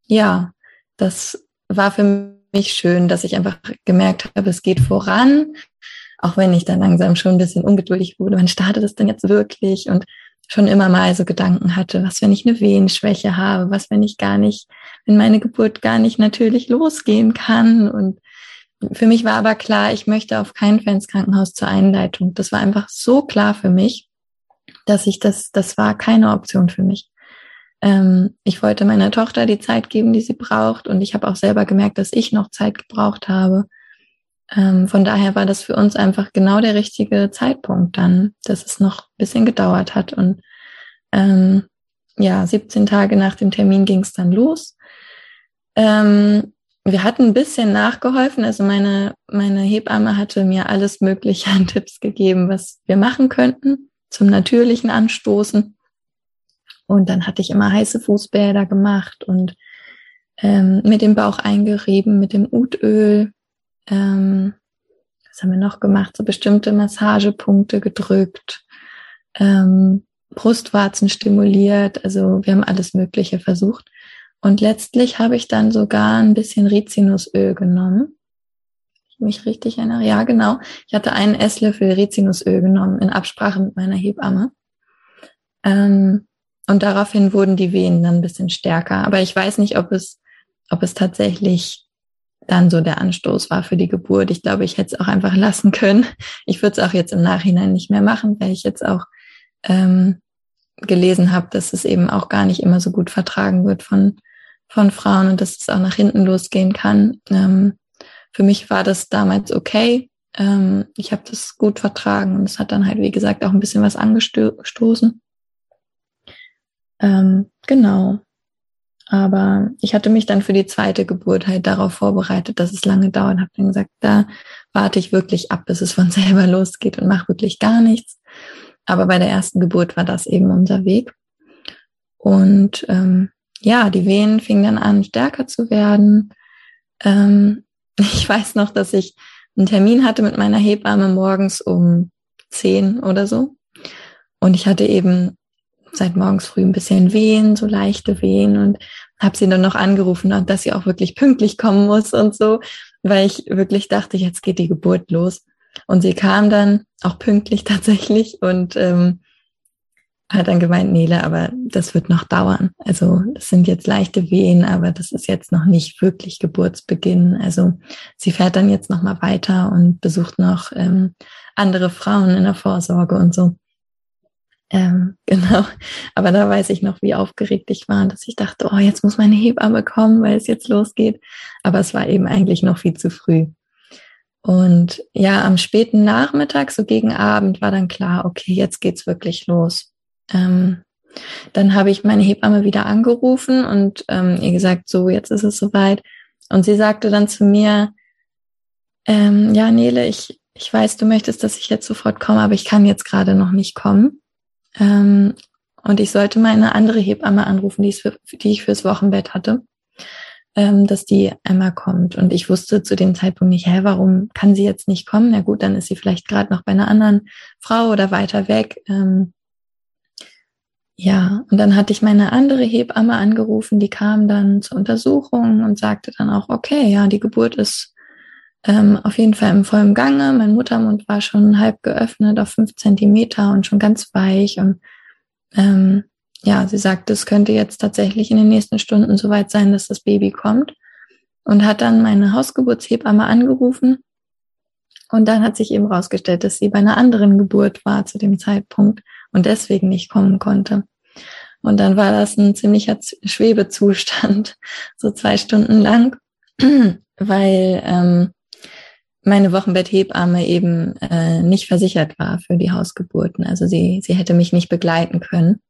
ja, das war für mich schön, dass ich einfach gemerkt habe, es geht voran auch wenn ich dann langsam schon ein bisschen ungeduldig wurde, wann startet es denn jetzt wirklich? Und schon immer mal so Gedanken hatte, was wenn ich eine Wehenschwäche habe, was wenn ich gar nicht, wenn meine Geburt gar nicht natürlich losgehen kann. Und für mich war aber klar, ich möchte auf keinen Fall ins Krankenhaus zur Einleitung. Das war einfach so klar für mich, dass ich das, das war keine Option für mich. Ähm, ich wollte meiner Tochter die Zeit geben, die sie braucht. Und ich habe auch selber gemerkt, dass ich noch Zeit gebraucht habe. Ähm, von daher war das für uns einfach genau der richtige Zeitpunkt dann, dass es noch ein bisschen gedauert hat. Und ähm, ja, 17 Tage nach dem Termin ging es dann los. Ähm, wir hatten ein bisschen nachgeholfen. Also meine, meine Hebamme hatte mir alles Mögliche an Tipps gegeben, was wir machen könnten zum natürlichen Anstoßen. Und dann hatte ich immer heiße Fußbäder gemacht und ähm, mit dem Bauch eingerieben, mit dem Utöl. Ähm, was haben wir noch gemacht? So bestimmte Massagepunkte gedrückt, ähm, Brustwarzen stimuliert. Also wir haben alles Mögliche versucht. Und letztlich habe ich dann sogar ein bisschen Rizinusöl genommen. Ich mich richtig erinnere. Ja, genau. Ich hatte einen Esslöffel Rizinusöl genommen in Absprache mit meiner Hebamme. Ähm, und daraufhin wurden die Wehen dann ein bisschen stärker. Aber ich weiß nicht, ob es, ob es tatsächlich dann so der Anstoß war für die Geburt. Ich glaube, ich hätte es auch einfach lassen können. Ich würde es auch jetzt im Nachhinein nicht mehr machen, weil ich jetzt auch ähm, gelesen habe, dass es eben auch gar nicht immer so gut vertragen wird von, von Frauen und dass es auch nach hinten losgehen kann. Ähm, für mich war das damals okay. Ähm, ich habe das gut vertragen und es hat dann halt, wie gesagt, auch ein bisschen was angestoßen. Ähm, genau. Aber ich hatte mich dann für die zweite Geburt halt darauf vorbereitet, dass es lange dauert. Habe dann gesagt, da warte ich wirklich ab, bis es von <laughs> selber losgeht und mache wirklich gar nichts. Aber bei der ersten Geburt war das eben unser Weg. Und ähm, ja, die Wehen fingen dann an, stärker zu werden. Ähm, <laughs> ich weiß noch, dass ich einen Termin hatte mit meiner Hebamme morgens um zehn oder so. Und ich hatte eben seit morgens früh ein bisschen Wehen, so leichte Wehen und habe sie dann noch angerufen, dass sie auch wirklich pünktlich kommen muss und so, weil ich wirklich dachte, jetzt geht die Geburt los. Und sie kam dann auch pünktlich <laughs> tatsächlich und ähm, hat dann gemeint, Nele, aber das wird noch dauern. Also das sind jetzt leichte Wehen, aber das ist jetzt noch nicht wirklich Geburtsbeginn. Also sie fährt dann jetzt noch mal weiter und besucht noch ähm, andere Frauen in der Vorsorge und so. Ähm, <laughs> genau. Aber da weiß ich noch, wie aufgeregt ich war, dass ich dachte, oh, jetzt muss meine Hebamme kommen, weil es jetzt losgeht. Aber es war eben eigentlich noch viel zu früh. Und ja, am späten Nachmittag, so gegen Abend, war dann klar, okay, jetzt geht's wirklich los. Ähm, dann habe ich meine Hebamme wieder angerufen und ähm, ihr gesagt, so, jetzt ist es soweit. Und sie sagte dann zu mir, ähm, ja, Nele, ich, ich weiß, du möchtest, dass ich jetzt sofort komme, aber ich kann jetzt gerade noch nicht kommen. Ähm, und ich sollte mal eine andere Hebamme anrufen, die, für, die ich fürs Wochenbett hatte, ähm, dass die einmal kommt. Und ich wusste zu dem Zeitpunkt nicht, hä, warum kann sie jetzt nicht kommen? Na gut, dann ist sie vielleicht gerade noch bei einer anderen Frau oder weiter weg. Ähm, ja, und dann hatte ich meine andere Hebamme angerufen, die kam dann zur Untersuchung und sagte dann auch, okay, ja, die Geburt ist ähm, auf jeden Fall im vollen Gange. Mein Muttermund war schon halb geöffnet auf fünf Zentimeter und schon ganz weich. Und ähm, ja, sie sagte, es könnte jetzt tatsächlich in den nächsten Stunden soweit sein, dass das Baby kommt. Und hat dann meine Hausgeburtshebamme angerufen. Und dann hat sich eben rausgestellt, dass sie bei einer anderen Geburt war zu dem Zeitpunkt und deswegen nicht kommen konnte. Und dann war das ein ziemlicher Schwebezustand, <laughs> so zwei Stunden lang, <clears throat> weil ähm, meine Wochenbetthebamme eben äh, nicht versichert war für die Hausgeburten. Also sie, sie hätte mich nicht begleiten können.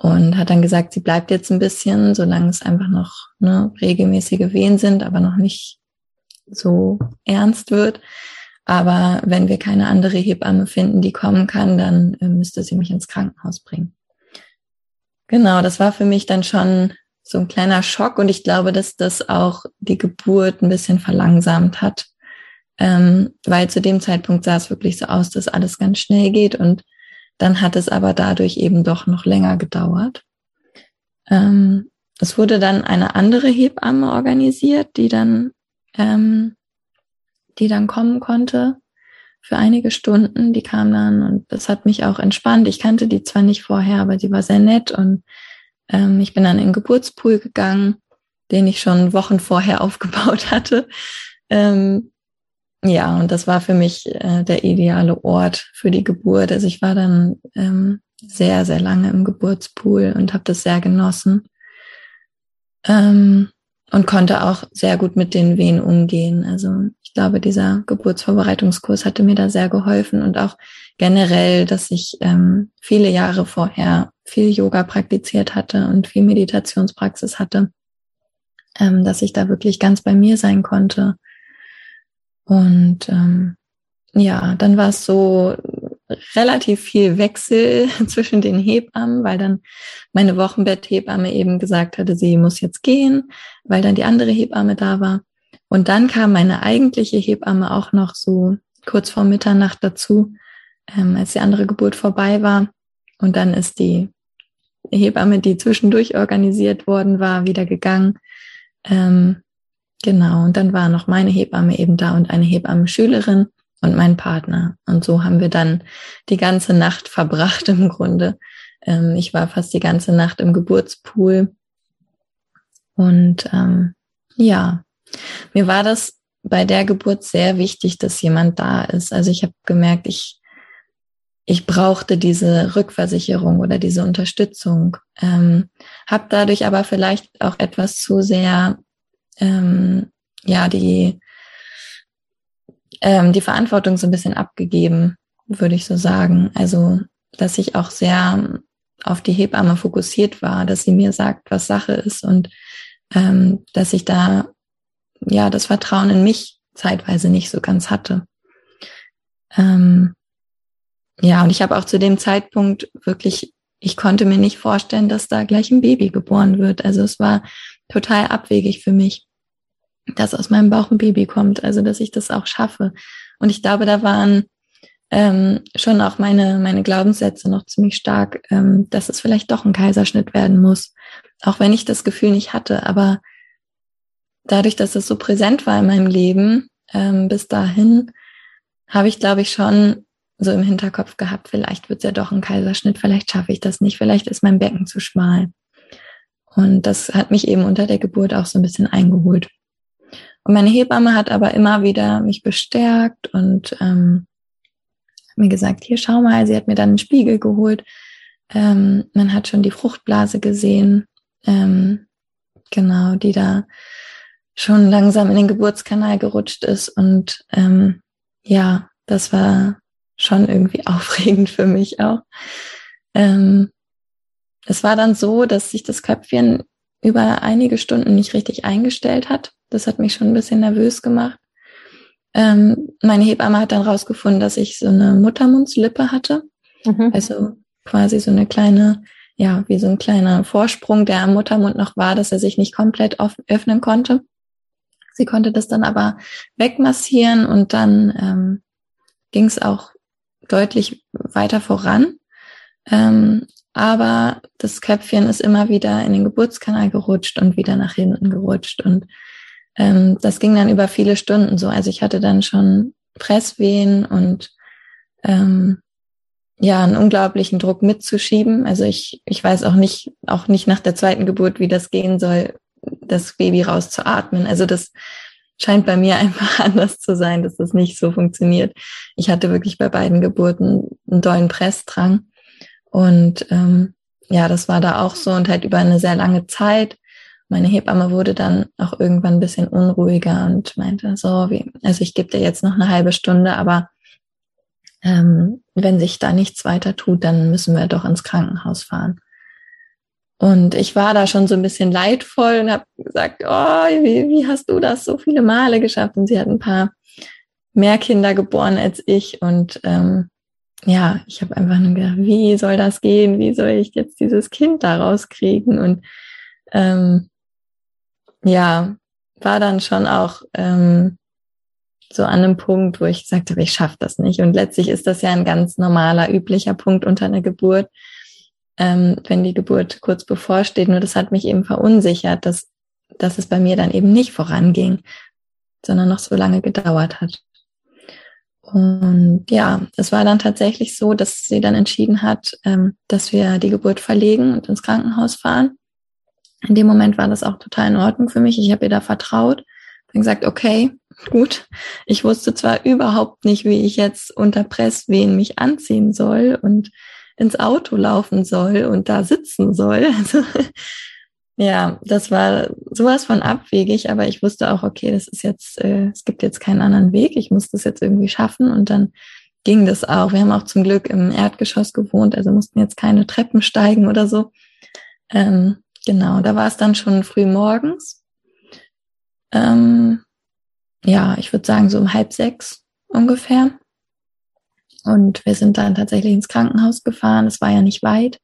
Und hat dann gesagt, sie bleibt jetzt ein bisschen, solange es einfach noch ne, regelmäßige Wehen sind, aber noch nicht so ernst wird. Aber wenn wir keine andere Hebamme finden, die kommen kann, dann äh, müsste sie mich ins Krankenhaus bringen. Genau, das war für mich dann schon so ein kleiner Schock und ich glaube, dass das auch die Geburt ein bisschen verlangsamt hat ähm, weil zu dem Zeitpunkt sah es wirklich so aus, dass alles ganz schnell geht und dann hat es aber dadurch eben doch noch länger gedauert. Ähm, es wurde dann eine andere Hebamme organisiert, die dann, ähm, die dann kommen konnte für einige Stunden. Die kam dann und das hat mich auch entspannt. Ich kannte die zwar nicht vorher, aber sie war sehr nett und ähm, ich bin dann in den Geburtspool gegangen, den ich schon Wochen vorher <laughs> aufgebaut hatte. Ähm, ja, und das war für mich äh, der ideale Ort für die Geburt. Also ich war dann ähm, sehr, sehr lange im Geburtspool und habe das sehr genossen. Ähm, und konnte auch sehr gut mit den Wehen umgehen. Also ich glaube, dieser Geburtsvorbereitungskurs hatte mir da sehr geholfen und auch generell, dass ich ähm, viele Jahre vorher viel Yoga praktiziert hatte und viel Meditationspraxis hatte, ähm, dass ich da wirklich ganz bei mir sein konnte. Und ähm, ja, dann war es so relativ viel Wechsel <laughs> zwischen den Hebammen, weil dann meine Wochenbetthebamme eben gesagt hatte, sie muss jetzt gehen, weil dann die andere Hebamme da war. Und dann kam meine eigentliche Hebamme auch noch so kurz vor Mitternacht dazu, ähm, als die andere Geburt vorbei war. Und dann ist die Hebamme, die zwischendurch organisiert worden war, wieder gegangen. Ähm, genau. Und dann war noch meine Hebamme eben da und eine Hebamme-Schülerin und mein Partner. Und so haben wir dann die ganze Nacht <laughs> verbracht im Grunde. Ähm, ich war fast die ganze Nacht im Geburtspool. Und ähm, ja, mir war das bei der Geburt sehr wichtig, dass jemand da ist. Also ich habe gemerkt, ich, ich brauchte diese Rückversicherung oder diese Unterstützung. Ähm, habe dadurch aber vielleicht auch etwas zu sehr, ähm, ja, die ähm, die Verantwortung so ein bisschen abgegeben, würde ich so sagen. Also, dass ich auch sehr auf die Hebamme fokussiert war, dass sie mir sagt, was Sache ist und ähm, dass ich da ja das Vertrauen in mich zeitweise nicht so ganz hatte. Ähm, ja, und ich habe auch zu dem Zeitpunkt wirklich, ich konnte mir nicht vorstellen, dass da gleich ein Baby geboren wird. Also es war total abwegig für mich dass aus meinem Bauch ein Baby kommt, also dass ich das auch schaffe. Und ich glaube, da waren ähm, schon auch meine, meine Glaubenssätze noch ziemlich stark, ähm, dass es vielleicht doch ein Kaiserschnitt werden muss. Auch wenn ich das Gefühl nicht hatte. Aber dadurch, dass es so präsent war in meinem Leben, ähm, bis dahin, habe ich, glaube ich, schon so im Hinterkopf gehabt, vielleicht wird es ja doch ein Kaiserschnitt, vielleicht schaffe ich das nicht, vielleicht ist mein Becken zu schmal. Und das hat mich eben unter der Geburt auch so ein bisschen eingeholt. Und meine Hebamme hat aber immer wieder mich bestärkt und ähm, mir gesagt, hier schau mal, sie hat mir dann einen Spiegel geholt. Ähm, man hat schon die Fruchtblase gesehen, ähm, genau, die da schon langsam in den Geburtskanal gerutscht ist. Und ähm, ja, das war schon irgendwie <laughs> aufregend für mich auch. Ähm, es war dann so, dass sich das Köpfchen über einige Stunden nicht richtig eingestellt hat. Das hat mich schon ein bisschen nervös gemacht. Ähm, meine Hebamme hat dann rausgefunden, dass ich so eine Muttermundslippe hatte. Mhm. Also quasi so eine kleine, ja, wie so ein kleiner Vorsprung, der am Muttermund noch war, dass er sich nicht komplett öffnen konnte. Sie konnte das dann aber wegmassieren und dann ähm, ging es auch deutlich weiter voran. Ähm, aber das Köpfchen ist immer wieder in den Geburtskanal gerutscht und wieder nach hinten gerutscht. Und ähm, das ging dann über viele Stunden so. Also ich hatte dann schon Presswehen und ähm, ja, einen unglaublichen Druck mitzuschieben. Also ich, ich weiß auch nicht, auch nicht nach der zweiten Geburt, wie das gehen soll, das Baby rauszuatmen. Also das scheint bei mir <laughs> einfach anders zu sein, dass das nicht so funktioniert. Ich hatte wirklich bei beiden Geburten einen dollen Pressdrang. Und ähm, ja, das war da auch so und halt über eine sehr lange Zeit meine Hebamme wurde dann auch irgendwann ein bisschen unruhiger und meinte so, wie, also ich gebe dir jetzt noch eine halbe Stunde, aber ähm, wenn sich da nichts weiter tut, dann müssen wir doch ins Krankenhaus fahren. Und ich war da schon so ein bisschen leidvoll und habe gesagt, oh, wie, wie hast du das so viele Male geschafft? Und sie hat ein paar mehr Kinder geboren als ich. Und ähm, ja, ich habe einfach nur gedacht, wie soll das gehen? Wie soll ich jetzt dieses Kind da rauskriegen? Und ähm, ja, war dann schon auch ähm, so an einem Punkt, wo ich gesagt habe, ich schaffe das nicht. Und letztlich ist das ja ein ganz normaler, üblicher Punkt unter einer Geburt, ähm, wenn die Geburt kurz bevorsteht. Nur das hat mich eben verunsichert, dass, dass es bei mir dann eben nicht voranging, sondern noch so lange gedauert hat. Und ja, es war dann tatsächlich so, dass sie dann entschieden hat, ähm, dass wir die Geburt verlegen und ins Krankenhaus fahren. In dem Moment war das auch total in Ordnung für mich. Ich habe ihr da vertraut. Dann gesagt, okay, gut. Ich wusste zwar überhaupt nicht, wie ich jetzt unter Presswehen mich anziehen soll und ins Auto laufen soll und da sitzen soll. <laughs> Also ja, das war sowas von abwegig, aber ich wusste auch, okay, das ist jetzt, äh, es gibt jetzt keinen anderen Weg. Ich muss das jetzt irgendwie schaffen und dann ging das auch. Wir haben auch zum Glück im Erdgeschoss gewohnt, also mussten jetzt keine Treppen steigen oder so. Ähm, genau, da war es dann schon früh morgens. Ähm, ja, ich würde sagen so um halb sechs ungefähr. Und wir sind dann tatsächlich ins Krankenhaus gefahren. Es war ja nicht weit.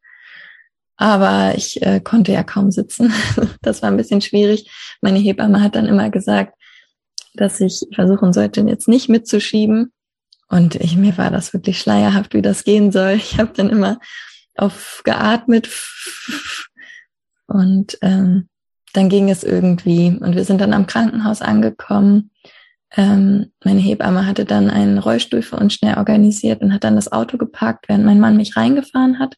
Aber ich äh, konnte ja kaum sitzen. <laughs> das war ein bisschen schwierig. Meine Hebamme hat dann immer gesagt, dass ich versuchen sollte, jetzt nicht mitzuschieben. Und ich, mir war das wirklich schleierhaft, wie das gehen soll. Ich habe dann immer auf geatmet und ähm, dann ging es irgendwie. Und wir sind dann am Krankenhaus angekommen. Ähm, meine Hebamme hatte dann einen Rollstuhl für uns schnell organisiert und hat dann das Auto geparkt, während mein Mann mich reingefahren hat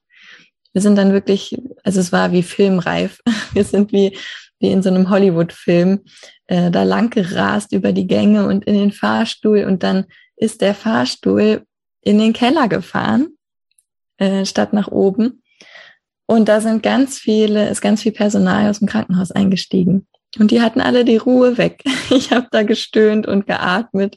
wir sind dann wirklich, also es war wie filmreif. <laughs> Wir sind wie, wie in so einem Hollywood-Film äh, da lang gerast über die Gänge und in den Fahrstuhl und dann ist der Fahrstuhl in den Keller gefahren, äh, statt nach oben. Und da sind ganz viele, ist ganz viel Personal aus dem Krankenhaus eingestiegen. Und die hatten alle die Ruhe weg. <laughs> Ich habe da gestöhnt und geatmet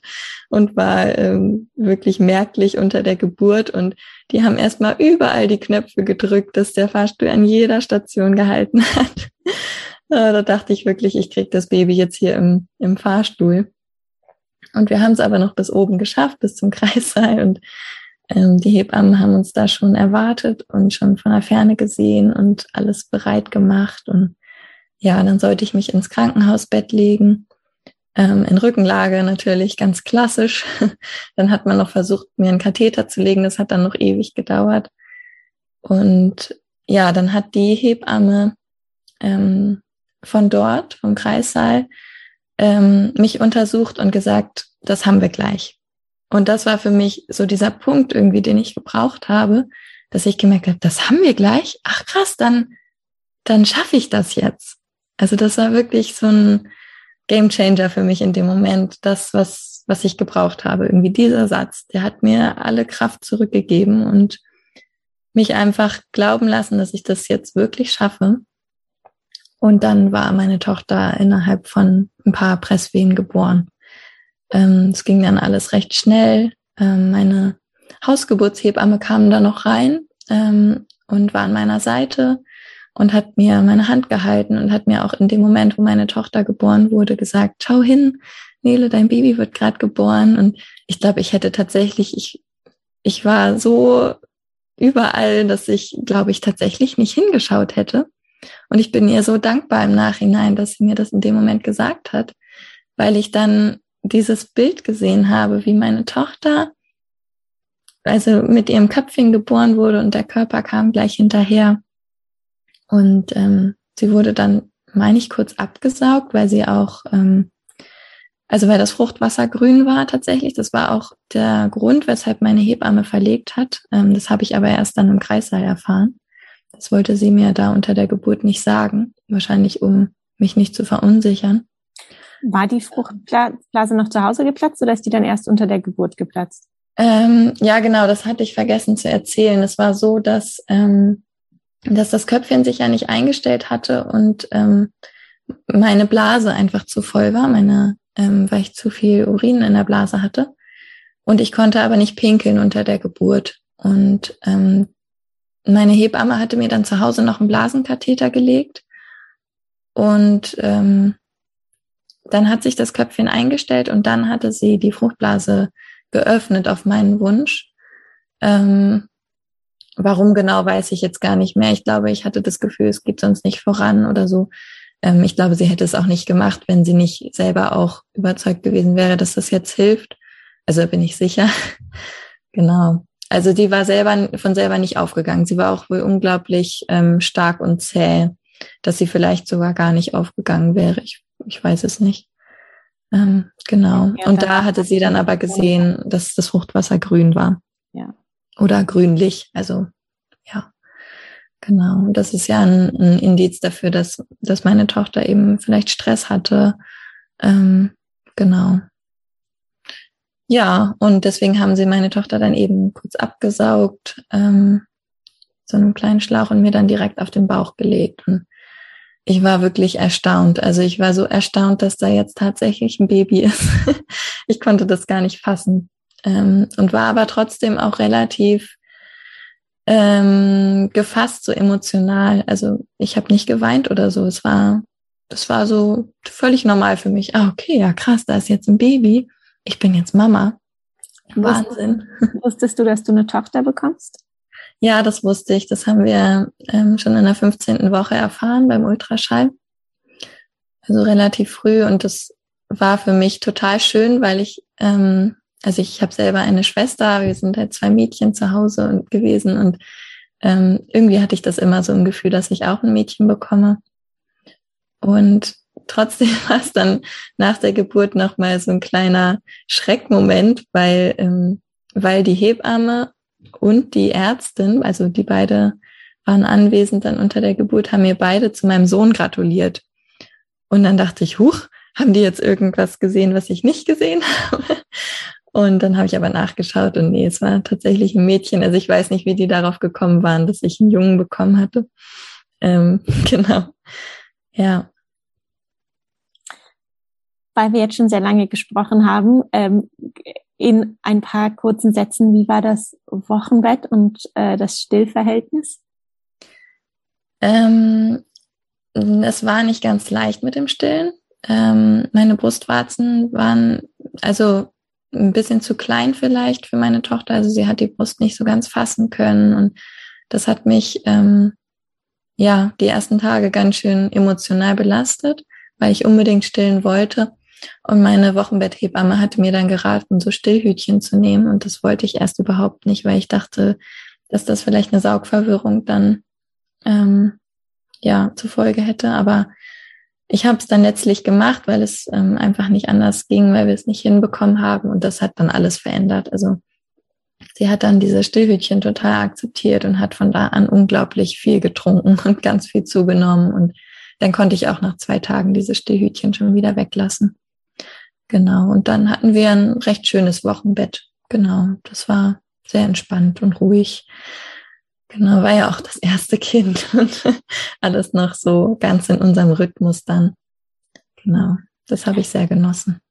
und war ähm, wirklich merklich unter der Geburt. Und die haben erstmal überall die Knöpfe gedrückt, dass der Fahrstuhl an jeder Station gehalten <laughs> hat. da dachte ich wirklich, ich krieg das Baby jetzt hier im, im Fahrstuhl. Und wir haben es aber noch bis oben geschafft, bis zum Kreissaal. Und die Hebammen haben uns da schon erwartet und schon von der Ferne gesehen und alles bereit gemacht. Und ja, dann sollte ich mich ins Krankenhausbett legen. Ähm, in Rückenlage natürlich ganz klassisch. <laughs> dann hat man noch versucht, mir einen Katheter zu legen. Das hat dann noch ewig gedauert. Und ja, dann hat die Hebamme ähm, von dort, vom Kreissaal, ähm, mich untersucht und gesagt, das haben wir gleich. Und das war für mich so dieser Punkt irgendwie, den ich gebraucht habe, dass ich gemerkt habe, das haben wir gleich. Ach krass, dann, dann schaffe ich das jetzt. Also das war wirklich so ein Game Changer für mich in dem Moment. Das, was, was ich gebraucht habe. Irgendwie dieser Satz, der hat mir alle Kraft zurückgegeben und mich einfach glauben lassen, dass ich das jetzt wirklich schaffe. Und dann war meine Tochter innerhalb von ein paar Presswehen geboren. Ähm, es ging dann alles recht schnell. Ähm, meine Hausgeburtshebamme kam da noch rein ähm, und war an meiner Seite und hat mir meine Hand gehalten und hat mir auch in dem Moment, wo meine Tochter geboren wurde, gesagt, schau hin, Nele, dein Baby wird gerade geboren. Und ich glaube, ich hätte tatsächlich, ich, ich war so überall, dass ich, glaube ich, tatsächlich nicht hingeschaut hätte. Und ich bin ihr so dankbar im Nachhinein, dass sie mir das in dem Moment gesagt hat, weil ich dann dieses Bild gesehen habe, wie meine Tochter also mit ihrem Köpfchen geboren wurde und der Körper kam gleich hinterher. Und ähm, sie wurde dann, meine ich, kurz abgesaugt, weil sie auch, ähm, also weil das Fruchtwasser grün war tatsächlich. Das war auch der Grund, weshalb meine Hebamme verlegt hat. Ähm, das habe ich aber erst dann im Kreissaal erfahren. Das wollte sie mir da unter der Geburt nicht sagen, wahrscheinlich um mich nicht zu verunsichern. War die Fruchtblase noch zu Hause geplatzt oder ist die dann erst unter der Geburt geplatzt? Ähm, ja, genau, das hatte ich vergessen zu erzählen. Es war so, dass ähm, dass das Köpfchen sich ja nicht eingestellt hatte und ähm, meine Blase einfach zu voll war, meine, ähm, weil ich zu viel Urin in der Blase hatte. Und ich konnte aber nicht pinkeln unter der Geburt. Und ähm, meine Hebamme hatte mir dann zu Hause noch einen Blasenkatheter gelegt. Und ähm, dann hat sich das Köpfchen eingestellt und dann hatte sie die Fruchtblase geöffnet auf meinen Wunsch. Ähm, Warum genau, weiß ich jetzt gar nicht mehr. Ich glaube, ich hatte das Gefühl, es geht sonst nicht voran oder so. Ähm, ich glaube, sie hätte es auch nicht gemacht, wenn sie nicht selber auch überzeugt gewesen wäre, dass das jetzt hilft. Also bin ich sicher. <laughs> genau. Also die war selber von selber nicht aufgegangen. Sie war auch wohl unglaublich ähm, stark und zäh, dass sie vielleicht sogar gar nicht aufgegangen wäre. Ich, ich weiß es nicht. Ähm, genau. Ja, und da hatte sie dann aber gesehen, dass das Fruchtwasser grün war. Ja. Oder grünlich. Also, ja. Genau. Das ist ja ein, ein Indiz dafür, dass, dass meine Tochter eben vielleicht Stress hatte. Ähm, genau. Ja, und deswegen haben sie meine Tochter dann eben kurz abgesaugt, ähm, so einem kleinen Schlauch und mir dann direkt auf den Bauch gelegt. Und ich war wirklich erstaunt. Also ich war so erstaunt, dass da jetzt tatsächlich ein Baby ist. <laughs> ich konnte das gar nicht fassen. Ähm, und war aber trotzdem auch relativ ähm, gefasst, so emotional. Also ich habe nicht geweint oder so. Es war, das war so völlig normal für mich. Ah, okay, ja krass, da ist jetzt ein Baby. Ich bin jetzt Mama. Wahnsinn. <laughs> Wusstest du, dass du eine Tochter bekommst? Ja, das wusste ich. Das haben wir ähm, schon in der 15. Woche erfahren beim Ultraschall. Also relativ früh. Und das war für mich total schön, weil ich, ähm, also ich habe selber eine Schwester, wir sind halt zwei Mädchen zu Hause und gewesen und ähm, irgendwie hatte ich das immer so im Gefühl, dass ich auch ein Mädchen bekomme. Und trotzdem <laughs> war es dann nach der Geburt nochmal so ein kleiner Schreckmoment, weil, ähm, weil die Hebamme und die Ärztin, also die beide waren anwesend dann unter der Geburt, haben mir beide zu meinem Sohn gratuliert. Und dann dachte ich, huch, haben die jetzt irgendwas gesehen, was ich nicht gesehen habe? <laughs> Und dann habe ich aber nachgeschaut und nee, es war tatsächlich ein Mädchen. Also ich weiß nicht, wie die darauf gekommen waren, dass ich einen Jungen bekommen hatte. Ähm, <laughs> genau. Ja. Weil wir jetzt schon sehr lange gesprochen haben, ähm, in ein paar kurzen Sätzen, wie war das Wochenbett und äh, das Stillverhältnis? Ähm, es war nicht ganz leicht mit dem Stillen. Ähm, meine Brustwarzen waren also ein bisschen zu klein vielleicht für meine Tochter. Also sie hat die Brust nicht so ganz fassen können und das hat mich ähm, ja die ersten Tage ganz schön emotional belastet, weil ich unbedingt stillen wollte. Und meine Wochenbetthebamme hatte mir dann geraten, so Stillhütchen zu nehmen. Und das wollte ich erst überhaupt nicht, weil ich dachte, dass das vielleicht eine Saugverwirrung dann ähm, ja zur Folge hätte. Aber ich habe es dann letztlich gemacht, weil es ähm, einfach nicht anders ging, weil wir es nicht hinbekommen haben. Und das hat dann alles verändert. Also sie hat dann diese Stillhütchen total akzeptiert und hat von da an unglaublich viel getrunken und <laughs> ganz viel zugenommen. Und dann konnte ich auch nach zwei Tagen diese Stillhütchen schon wieder weglassen. Genau. Und dann hatten wir ein recht schönes Wochenbett. Genau. Das war sehr entspannt und ruhig. Genau, war ja auch das erste Kind <laughs> und alles noch so ganz in unserem Rhythmus dann. Genau. Das habe ich sehr genossen.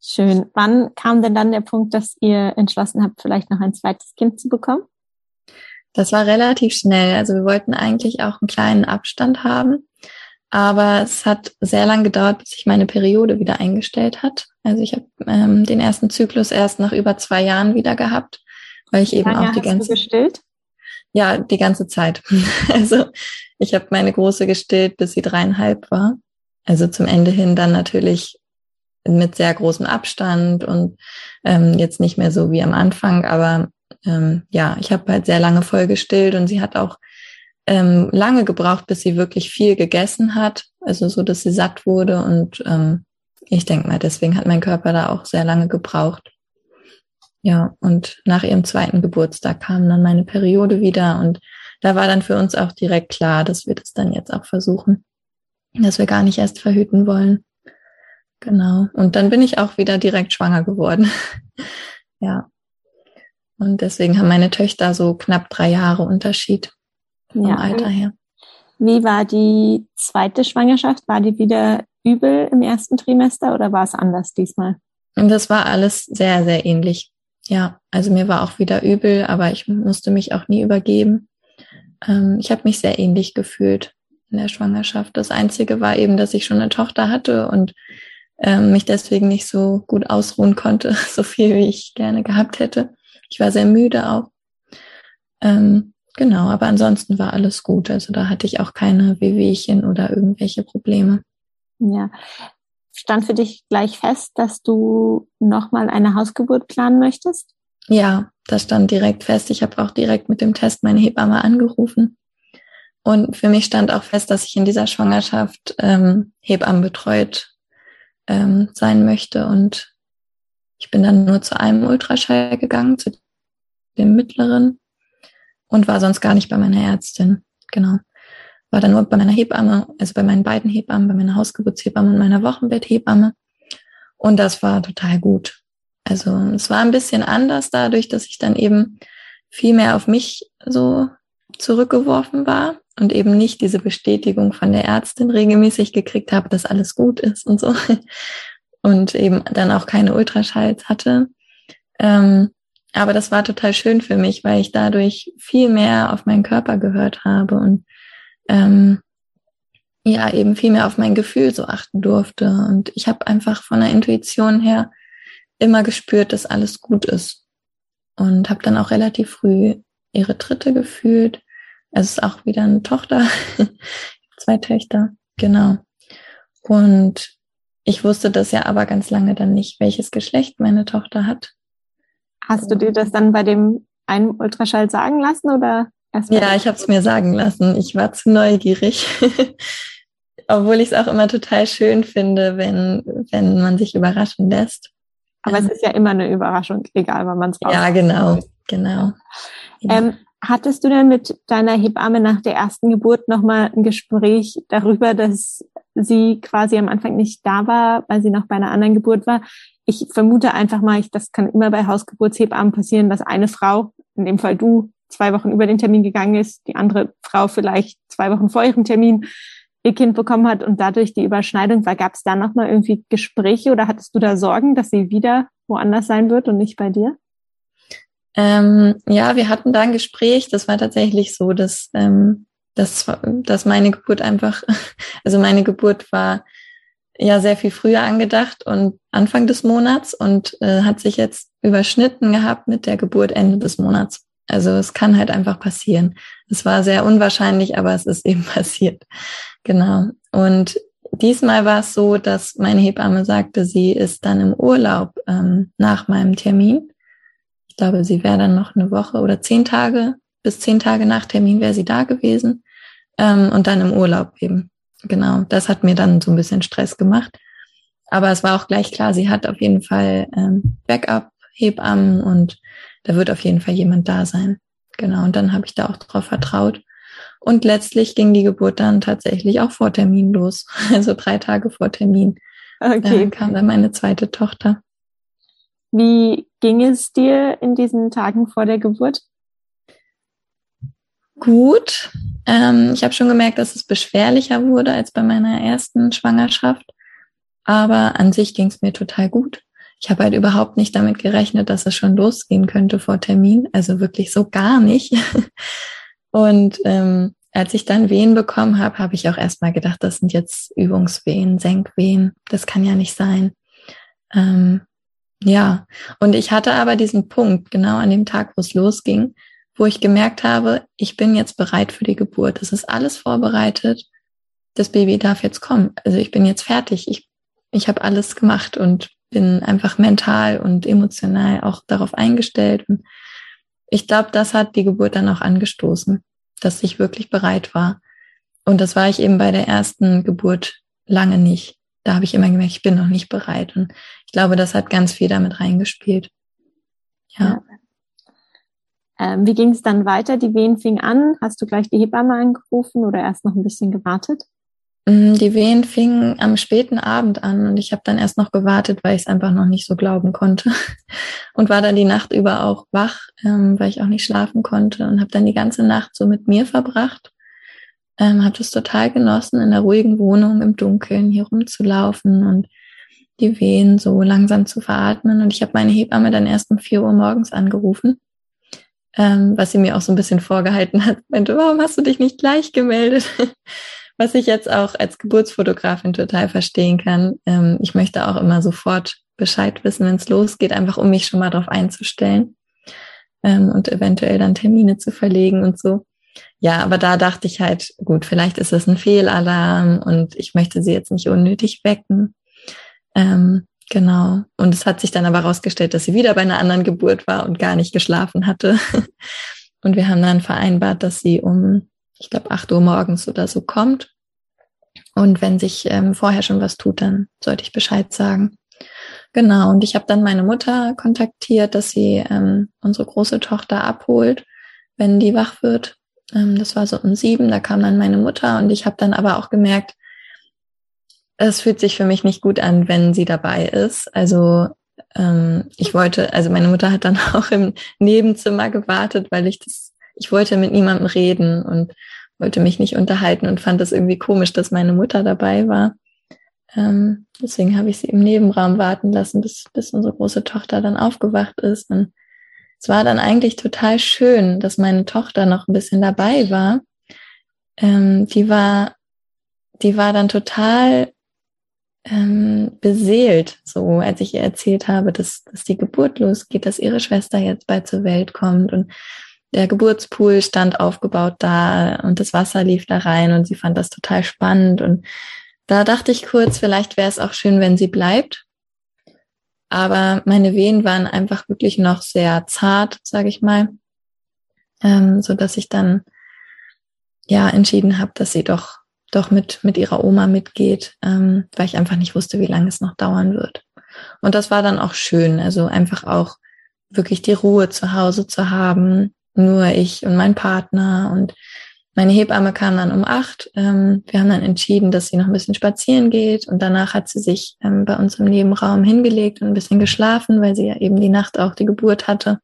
Schön. Wann kam denn dann der Punkt, dass ihr entschlossen habt, vielleicht noch ein zweites Kind zu bekommen? Das war relativ schnell. Also wir wollten eigentlich auch einen kleinen Abstand haben. Aber es hat sehr lang gedauert, bis sich meine Periode wieder eingestellt hat. Also ich habe ähm, den ersten Zyklus erst nach über zwei Jahren wieder gehabt, weil ich Wie eben auch die ganze gestillt? Ja, die ganze Zeit. <laughs> Also ich habe meine große gestillt, bis sie dreieinhalb war. Also zum Ende hin dann natürlich mit sehr großem Abstand und ähm, jetzt nicht mehr so wie am Anfang, aber ähm, ja, ich habe halt sehr lange voll gestillt und sie hat auch ähm, lange gebraucht, bis sie wirklich viel gegessen hat, also so, dass sie satt wurde. Und ähm, ich denke mal, deswegen hat mein Körper da auch sehr lange gebraucht. Ja, und nach ihrem zweiten Geburtstag kam dann meine Periode wieder und da war dann für uns auch direkt klar, dass wir das dann jetzt auch versuchen, dass wir gar nicht erst verhüten wollen. Genau. Und dann bin ich auch wieder direkt schwanger geworden. <laughs> ja. Und deswegen haben meine Töchter so knapp drei Jahre Unterschied vom ja. Alter her. Wie war die zweite Schwangerschaft? War die wieder übel im ersten Trimester oder war es anders diesmal? Und das war alles sehr, sehr ähnlich. Ja, also mir war auch wieder übel, aber ich musste mich auch nie übergeben. Ähm, ich habe mich sehr ähnlich gefühlt in der Schwangerschaft. Das Einzige war eben, dass ich schon eine Tochter hatte und ähm, mich deswegen nicht so gut ausruhen konnte, <laughs> so viel wie ich gerne gehabt hätte. Ich war sehr müde auch. Ähm, Genau, aber ansonsten war alles gut. Also da hatte ich auch keine Wehwehchen oder irgendwelche Probleme. Ja. Stand für dich gleich fest, dass du nochmal eine Hausgeburt planen möchtest? Ja, das stand direkt fest. Ich habe auch direkt mit dem Test meine Hebamme angerufen. Und für mich stand auch fest, dass ich in dieser Schwangerschaft ähm, Hebammen betreut ähm, sein möchte. Und ich bin dann nur zu einem Ultraschall gegangen, zu dem mittleren und war sonst gar nicht bei meiner Ärztin. Genau. War dann nur bei meiner Hebamme, also bei meinen beiden Hebammen, bei meiner Hausgeburtshebamme und meiner Wochenbetthebamme. Und das war total gut. Also es war ein bisschen anders dadurch, dass ich dann eben viel mehr auf mich so zurückgeworfen war und eben nicht diese Bestätigung von der Ärztin regelmäßig gekriegt habe, dass alles gut ist und so. <laughs> Und eben dann auch keine Ultraschalls hatte. Ähm, aber das war total schön für mich, weil ich dadurch viel mehr auf meinen Körper gehört habe und ähm, ja eben viel mehr auf mein Gefühl so achten durfte. Und ich habe einfach von der Intuition her immer gespürt, dass alles gut ist. Und habe dann auch relativ früh ihre dritte gefühlt. Es ist auch wieder eine Tochter, <laughs> zwei Töchter, genau. Und ich wusste das ja aber ganz lange dann nicht, welches Geschlecht meine Tochter hat. Hast du dir das dann bei dem einen Ultraschall sagen lassen oder Ja, ich habe es mir sagen lassen. Ich war zu neugierig. <laughs> Obwohl ich es auch immer total schön finde, wenn, wenn man sich überraschen lässt. Aber ähm, es ist ja immer eine Überraschung, egal wann man es braucht. Ja, genau, genau. Ja. Ähm, hattest du denn mit deiner Hebamme nach der ersten Geburt nochmal ein Gespräch darüber, dass sie quasi am Anfang nicht da war, weil sie noch bei einer anderen Geburt war? Ich vermute einfach mal, ich, das kann immer bei Hausgeburtshebammen passieren, dass eine Frau, in dem Fall du, zwei Wochen über den Termin gegangen ist, die andere Frau vielleicht zwei Wochen vor ihrem Termin ihr Kind bekommen hat und dadurch die Überschneidung war. Gab es da nochmal irgendwie Gespräche oder hattest du da Sorgen, dass sie wieder woanders sein wird und nicht bei dir? Ähm, ja, wir hatten da ein Gespräch. Das war tatsächlich so, dass, ähm, dass, dass meine Geburt einfach, <laughs> also meine Geburt war ja sehr viel früher angedacht und Anfang des Monats und äh, hat sich jetzt überschnitten gehabt mit der Geburt Ende des Monats. Also es kann halt einfach passieren. Es war sehr unwahrscheinlich, aber es ist eben <laughs> passiert. Genau. Und diesmal war es so, dass meine Hebamme sagte, sie ist dann im Urlaub ähm, nach meinem Termin. Ich glaube, sie wäre dann noch eine Woche oder zehn Tage, bis zehn Tage nach Termin wäre sie da gewesen. Ähm, und dann im Urlaub eben. Genau. Das hat mir dann so ein bisschen Stress gemacht. Aber es war auch gleich klar, sie hat auf jeden Fall ähm, Backup-Hebammen und da wird auf jeden Fall jemand da sein. Genau. Und dann habe ich da auch drauf vertraut. Und letztlich ging die Geburt dann tatsächlich auch vor Termin los. <laughs> Also drei Tage vor Termin okay. äh, kam dann meine zweite Tochter. Wie ging es dir in diesen Tagen vor der Geburt? Gut. Ähm, ich habe schon gemerkt, dass es beschwerlicher wurde als bei meiner ersten Schwangerschaft. Aber an sich ging es mir total gut ich habe halt überhaupt nicht damit gerechnet, dass es schon losgehen könnte vor Termin. Also wirklich so gar nicht. <laughs> Und ähm, als ich dann Wehen bekommen habe, habe ich auch erstmal gedacht, das sind jetzt Übungswehen, Senkwehen. Das kann ja nicht sein. Ähm, ja, und ich hatte aber diesen Punkt genau an dem Tag, wo es losging, wo ich gemerkt habe, ich bin jetzt bereit für die Geburt. Es ist alles vorbereitet. Das Baby darf jetzt kommen. Also ich bin jetzt fertig. Ich, ich habe alles gemacht und bin einfach mental und emotional auch darauf eingestellt. Und ich glaube, das hat die Geburt dann auch angestoßen, dass ich wirklich bereit war. Und das war ich eben bei der ersten Geburt lange nicht. Da habe ich immer gemerkt, ich bin noch nicht bereit. Und ich glaube, das hat ganz viel damit reingespielt. Ja. ja. Ähm, wie ging es dann weiter? Die Wehen fing an. Hast du gleich die Hebamme angerufen oder erst noch ein bisschen gewartet? Mm, die Wehen fingen am späten Abend an und ich habe dann erst noch gewartet, weil ich es einfach noch nicht so glauben konnte <laughs> und war dann die Nacht über auch wach, ähm, weil ich auch nicht schlafen konnte und habe dann die ganze Nacht so mit mir verbracht. Ähm, habe das total genossen, in der ruhigen Wohnung im Dunkeln hier rumzulaufen und die Wehen so langsam zu veratmen. Und ich habe meine Hebamme dann erst um vier Uhr morgens angerufen, ähm, was sie mir auch so ein bisschen vorgehalten hat. Meinte, warum hast du dich nicht gleich gemeldet? <laughs> was ich jetzt auch als Geburtsfotografin total verstehen kann. Ähm, ich möchte auch immer sofort Bescheid wissen, wenn es losgeht, einfach um mich schon mal darauf einzustellen ähm, und eventuell dann Termine zu verlegen und so. Ja, aber da dachte ich halt, gut, vielleicht ist es ein Fehlalarm und ich möchte sie jetzt nicht unnötig wecken. Ähm, genau. Und es hat sich dann aber herausgestellt, dass sie wieder bei einer anderen Geburt war und gar nicht geschlafen hatte. <laughs> und wir haben dann vereinbart, dass sie um ich glaube, acht Uhr morgens oder so kommt. Und wenn sich ähm, vorher schon was tut, dann sollte ich Bescheid sagen. Genau, und ich habe dann meine Mutter kontaktiert, dass sie ähm, unsere große Tochter abholt, wenn die wach wird. Ähm, das war so um sieben, da kam dann meine Mutter und ich habe dann aber auch gemerkt, es fühlt sich für mich nicht gut an, wenn sie dabei ist. Also ähm, ich wollte, also meine Mutter hat dann <laughs> auch im Nebenzimmer gewartet, weil ich das, ich wollte mit niemandem reden und wollte mich nicht unterhalten und fand das irgendwie komisch, dass meine Mutter dabei war. Ähm, deswegen habe ich sie im Nebenraum warten lassen, bis, bis unsere große Tochter dann aufgewacht ist. Und es war dann eigentlich total schön, dass meine Tochter noch ein bisschen dabei war. Ähm, die war, die war dann total ähm, beseelt, so als ich ihr erzählt habe, dass, dass die Geburt losgeht, dass ihre Schwester jetzt bald zur Welt kommt und der Geburtspool stand aufgebaut da und das Wasser lief da rein und sie fand das total spannend und da dachte ich kurz, vielleicht wäre es auch schön, wenn sie bleibt. Aber meine Wehen waren einfach wirklich noch sehr zart, sage ich mal, ähm, so dass ich dann ja entschieden habe, dass sie doch doch mit mit ihrer Oma mitgeht, ähm, weil ich einfach nicht wusste, wie lange es noch dauern wird. Und das war dann auch schön, also einfach auch wirklich die Ruhe zu Hause zu haben, nur ich und mein Partner und meine Hebamme kam dann um acht. Ähm, wir haben dann entschieden, dass sie noch ein bisschen spazieren geht und danach hat sie sich ähm, bei uns im Nebenraum hingelegt und ein bisschen geschlafen, weil sie ja eben die Nacht auch die Geburt hatte.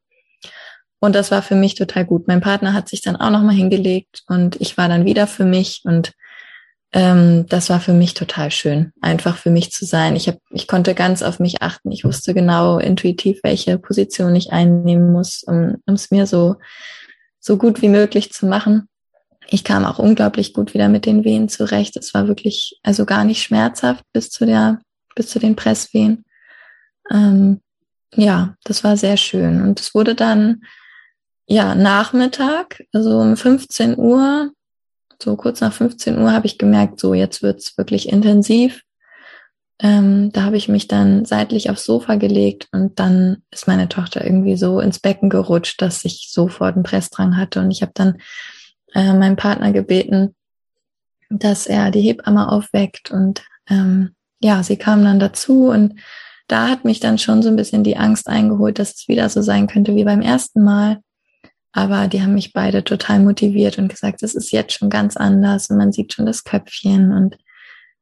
Und das war für mich total gut. Mein Partner hat sich dann auch noch mal hingelegt und ich war dann wieder für mich und ähm, das war für mich total schön, einfach für mich zu sein. Ich hab, ich konnte ganz auf mich achten. Ich wusste genau intuitiv, welche Position ich einnehmen muss, um es mir so so gut wie möglich zu machen ich kam auch unglaublich gut wieder mit den Wehen zurecht. Es war wirklich also gar nicht schmerzhaft bis zu der, bis zu den Presswehen. Ähm, ja, das war sehr schön. Und es wurde dann, ja, Nachmittag, also um 15 Uhr, so kurz nach 15 Uhr habe ich gemerkt, so jetzt wird's wirklich intensiv. Ähm, da habe ich mich dann seitlich aufs Sofa gelegt und dann ist meine Tochter irgendwie so ins Becken gerutscht, dass ich sofort einen Pressdrang hatte. Und ich habe dann äh, meinen Partner gebeten, dass er die Hebamme aufweckt und ähm, ja, sie kam dann dazu und da hat mich dann schon so ein bisschen die Angst eingeholt, dass es wieder so sein könnte wie beim ersten Mal. Aber die haben mich beide total motiviert und gesagt, es ist jetzt schon ganz anders und man sieht schon das Köpfchen und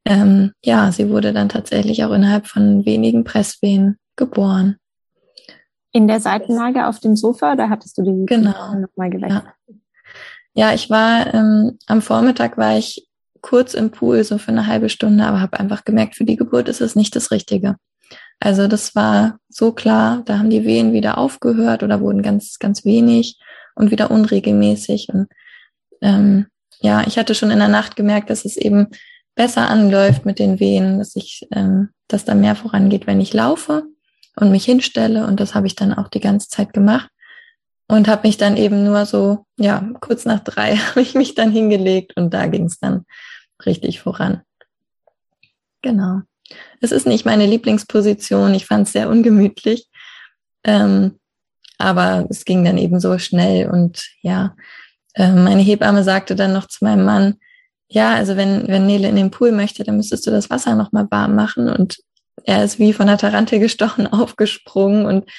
ähm, ja, sie wurde dann tatsächlich auch innerhalb von wenigen Presswehen geboren. In der Seitenlage auf dem Sofa, da hattest du die genau. nochmal gewechselt. Ja. Ja, ich war ähm, am Vormittag war ich kurz im Pool, so für eine halbe Stunde, aber habe einfach gemerkt, für die Geburt ist es nicht das Richtige. Also das war so klar, da haben die Wehen wieder aufgehört oder wurden ganz, ganz wenig und wieder unregelmäßig. Und ähm, ja, ich hatte schon in der Nacht gemerkt, dass es eben besser anläuft mit den Wehen, dass ich, ähm, dass da mehr vorangeht, wenn ich laufe und mich hinstelle. Und das habe ich dann auch die ganze Zeit gemacht und habe mich dann eben nur so, ja, kurz nach drei <laughs> habe ich mich dann hingelegt und da ging es dann richtig voran. Genau. Es ist nicht meine Lieblingsposition, ich fand es sehr ungemütlich, ähm, aber es ging dann eben so schnell und ja, äh, meine Hebamme sagte dann noch zu meinem Mann, ja, also wenn, wenn Nele in den Pool möchte, dann müsstest du das Wasser nochmal warm machen und er ist wie von der Tarantel gestochen <laughs> aufgesprungen und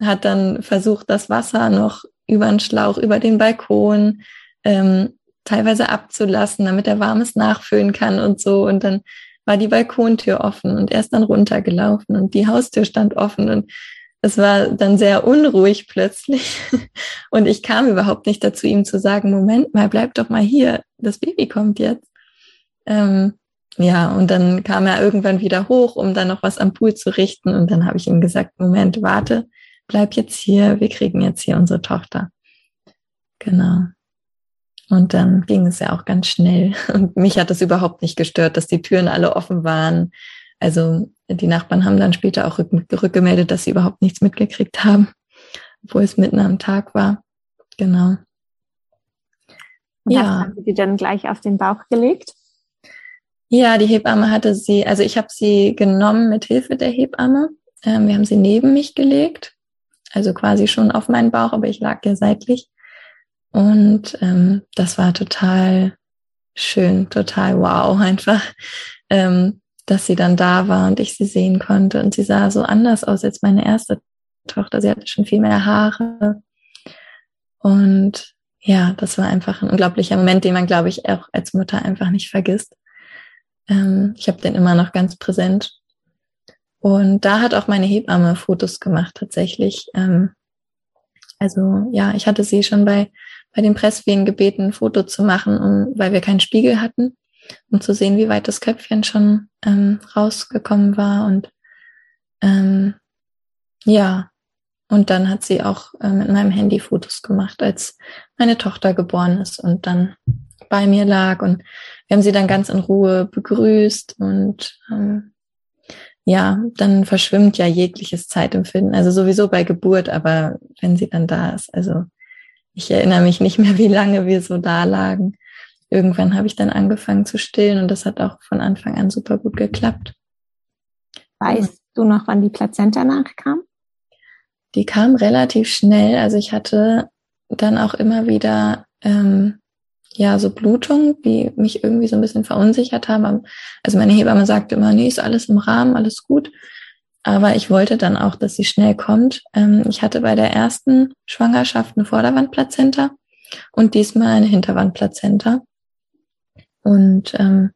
hat dann versucht, das Wasser noch über den Schlauch, über den Balkon ähm, teilweise abzulassen, damit er warmes nachfüllen kann und so. Und dann war die Balkontür offen und er ist dann runtergelaufen und die Haustür stand offen und es war dann sehr unruhig plötzlich. <laughs> Und ich kam überhaupt nicht dazu, ihm zu sagen, Moment mal, bleib doch mal hier, das Baby kommt jetzt. Ähm, ja, und dann kam er irgendwann wieder hoch, um dann noch was am Pool zu richten. Und dann habe ich ihm gesagt, Moment, warte, bleib jetzt hier, wir kriegen jetzt hier unsere Tochter. Genau. Und dann ging es ja auch ganz schnell. <laughs> Und mich hat es überhaupt nicht gestört, dass die Türen alle offen waren. Also die Nachbarn haben dann später auch rückgemeldet, dass sie überhaupt nichts mitgekriegt haben, obwohl es mitten am Tag war. Genau. Und ja. Haben Sie die dann gleich auf den Bauch gelegt? Ja, die Hebamme hatte sie, also ich habe sie genommen mit Hilfe der Hebamme. Ähm, wir haben sie neben mich gelegt also quasi schon auf meinen Bauch, aber ich lag ja seitlich. Und ähm, das war total, schön, total wow <laughs> einfach, ähm, dass sie dann da war und ich sie sehen konnte. Und sie sah so anders aus als meine erste Tochter. Sie hatte schon viel mehr Haare. Und ja, das war einfach ein unglaublicher Moment, den man, glaube ich, auch als Mutter einfach nicht vergisst. Ähm, ich habe den immer noch ganz präsent. Und da hat auch meine Hebamme Fotos gemacht tatsächlich. Ähm, also ja, ich hatte sie schon bei, bei den Presswehen gebeten, ein Foto zu machen, um, weil wir keinen Spiegel hatten, um zu sehen, wie weit das Köpfchen schon ähm, rausgekommen war. Und ähm, ja, und dann hat sie auch äh, mit meinem Handy Fotos gemacht, als meine Tochter geboren ist und dann bei mir lag. Und wir haben sie dann ganz in Ruhe begrüßt und ähm, ja, dann verschwimmt ja jegliches Zeitempfinden. Also sowieso bei Geburt, aber wenn sie dann da ist. Also ich erinnere mich nicht mehr, wie lange wir so da lagen. Irgendwann habe ich dann angefangen zu stillen und das hat auch von Anfang an super gut geklappt. Weißt du noch, wann die Plazenta nachkam? die kam relativ schnell. Also ich hatte dann auch immer wieder ähm, ja so Blutungen, die mich irgendwie so ein bisschen verunsichert haben. Also meine Hebamme sagte immer, nee, ist alles im Rahmen, alles gut. Aber ich wollte dann auch, dass sie schnell kommt. Ähm, ich hatte bei der ersten Schwangerschaft eine Vorderwandplazenta und diesmal eine Hinterwandplazenta. Und ähm,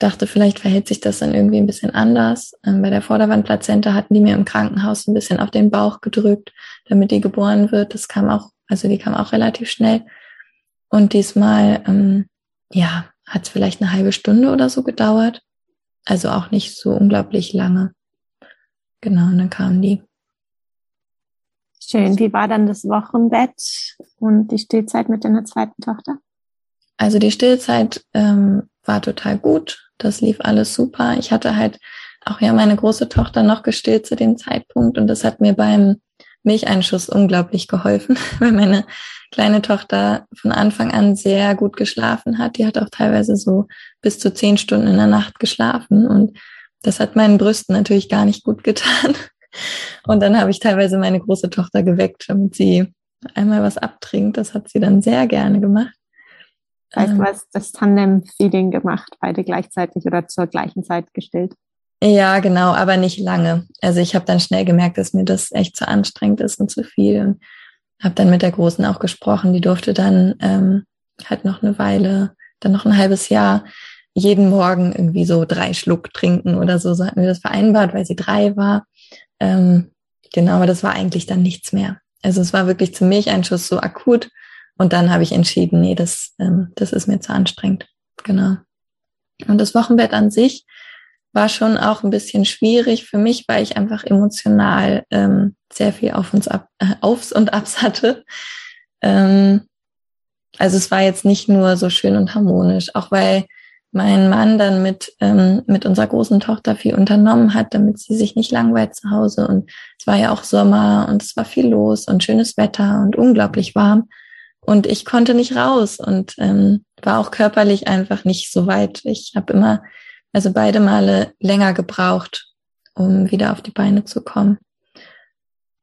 dachte, vielleicht verhält sich das dann irgendwie ein bisschen anders. Ähm, bei der Vorderwandplazenta hatten die mir im Krankenhaus ein bisschen auf den Bauch gedrückt, damit die geboren wird. Das kam auch, also die kam auch relativ schnell. Und diesmal, ähm, ja, hat es vielleicht eine halbe Stunde oder so gedauert. Also auch nicht so unglaublich lange. Genau, und dann kamen die. Schön. Wie war dann das Wochenbett und die Stillzeit mit deiner zweiten Tochter? Also die Stillzeit ähm, war total gut. Das lief alles super. Ich hatte halt auch ja meine große Tochter noch gestillt zu dem Zeitpunkt und das hat mir beim Milcheinschuss unglaublich geholfen, <laughs> weil meine kleine Tochter von Anfang an sehr gut geschlafen hat. Die hat auch teilweise so bis zu zehn Stunden in der Nacht geschlafen und das hat meinen Brüsten natürlich gar nicht gut getan. <laughs> Und dann habe ich teilweise meine große Tochter geweckt, damit sie einmal was abtrinkt. Das hat sie dann sehr gerne gemacht. Das heißt, du hast das Tandem-Feeding gemacht, beide gleichzeitig oder zur gleichen Zeit gestillt? Ja, genau, aber nicht lange. Also ich habe dann schnell gemerkt, dass mir das echt zu anstrengend ist und zu viel. Und habe dann mit der Großen auch gesprochen. Die durfte dann ähm, halt noch eine Weile, dann noch ein halbes Jahr jeden Morgen irgendwie so drei Schluck trinken oder so. So hatten wir das vereinbart, weil sie drei war. Ähm, genau, aber das war eigentlich dann nichts mehr. Also es war wirklich zum Milcheinschuss so akut und dann habe ich entschieden, nee, das, ähm, das ist mir zu anstrengend. Genau. Und das Wochenbett an sich war schon auch ein bisschen schwierig für mich, weil ich einfach emotional ähm, sehr viel auf uns ab, äh, Aufs und Abs hatte. Ähm, also es war jetzt nicht nur so schön und harmonisch, auch weil mein Mann dann mit, ähm, mit unserer großen Tochter viel unternommen hat, damit sie sich nicht langweilt zu Hause. Und es war ja auch Sommer und es war viel los und schönes Wetter und unglaublich warm. Und ich konnte nicht raus und ähm, war auch körperlich einfach nicht so weit. Ich habe immer, also beide Male länger gebraucht, um wieder auf die Beine zu kommen.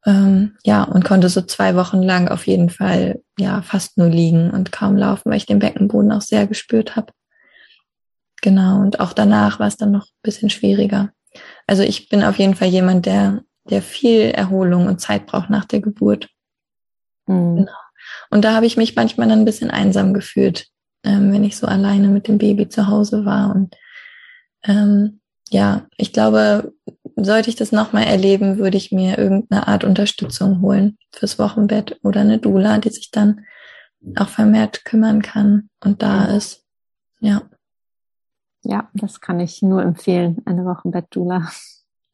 Ähm, ja, und konnte so zwei Wochen lang auf jeden Fall ja fast nur liegen und kaum laufen, weil ich den Beckenboden auch sehr gespürt habe. Genau, und auch danach war es dann noch ein bisschen schwieriger. Also ich bin auf jeden Fall jemand, der, der viel Erholung und Zeit braucht nach der Geburt. Mhm. Genau. Und da habe ich mich manchmal dann ein bisschen einsam gefühlt, ähm, wenn ich so alleine mit dem Baby zu Hause war. Und ähm, ja, ich glaube, sollte ich das nochmal erleben, würde ich mir irgendeine Art Unterstützung holen fürs Wochenbett oder eine Dula, die sich dann auch vermehrt kümmern kann und da ist. Ja. Ja, das kann ich nur empfehlen, eine Wochenbett-Dula.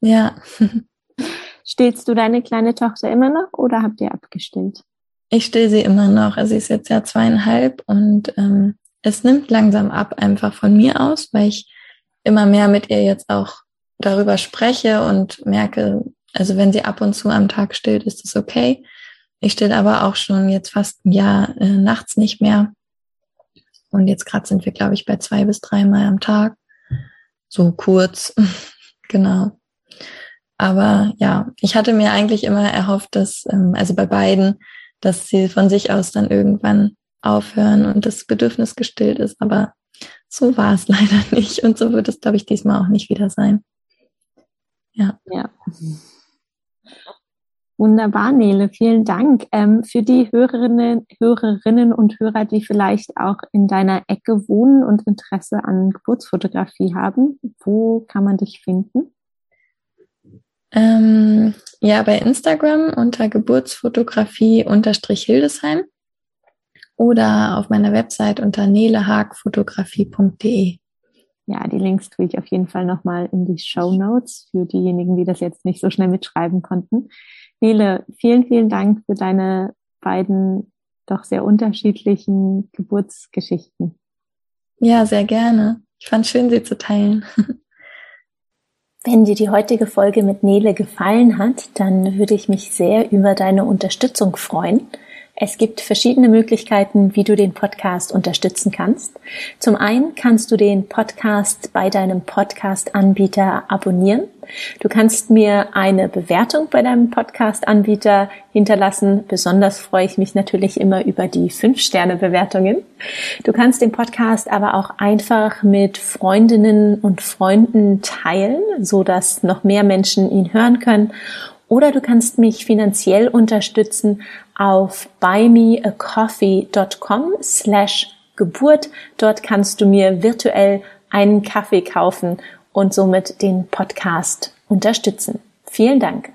Ja. <laughs> Stillst du deine kleine Tochter immer noch oder habt ihr abgestillt? Ich still sie immer noch. Also sie ist jetzt ja zweieinhalb und ähm, es nimmt langsam ab einfach von mir aus, weil ich immer mehr mit ihr jetzt auch darüber spreche und merke, also wenn sie ab und zu am Tag stillt, ist das okay. Ich still aber auch schon jetzt fast ein Jahr äh, nachts nicht mehr. Und jetzt gerade sind wir, glaube ich, bei zwei bis dreimal am Tag. So kurz. <laughs> genau. Aber ja, ich hatte mir eigentlich immer erhofft, dass, ähm, also bei beiden, dass sie von sich aus dann irgendwann aufhören und das Bedürfnis gestillt ist. Aber so war es <laughs> leider nicht. Und so wird es, glaube ich, diesmal auch nicht wieder sein. Ja. Ja. Wunderbar, Nele, vielen Dank. Ähm, für die Hörerinnen, Hörerinnen und Hörer, die vielleicht auch in deiner Ecke wohnen und Interesse an Geburtsfotografie haben, wo kann man dich finden? Ähm, ja, bei Instagram unter Geburtsfotografie unterstrich Hildesheim oder auf meiner Website unter nelehagfotografie.de. Ja, die Links tue ich auf jeden Fall nochmal in die Show Notes für diejenigen, die das jetzt nicht so schnell mitschreiben konnten. Nele, vielen, vielen Dank für deine beiden doch sehr unterschiedlichen Geburtsgeschichten. Ja, sehr gerne. Ich fand es schön, sie zu teilen. <laughs> Wenn dir die heutige Folge mit Nele gefallen hat, dann würde ich mich sehr über deine Unterstützung freuen. Es gibt verschiedene Möglichkeiten, wie du den Podcast unterstützen kannst. Zum einen kannst du den Podcast bei deinem Podcast-Anbieter abonnieren. Du kannst mir eine Bewertung bei deinem Podcast-Anbieter hinterlassen. Besonders freue ich mich natürlich immer über die 5-Sterne-Bewertungen. Du kannst den Podcast aber auch einfach mit Freundinnen und Freunden teilen, so dass noch mehr Menschen ihn hören können. Oder du kannst mich finanziell unterstützen auf buymeacoffee.com slash Geburt. Dort kannst du mir virtuell einen Kaffee kaufen und somit den Podcast unterstützen. Vielen Dank.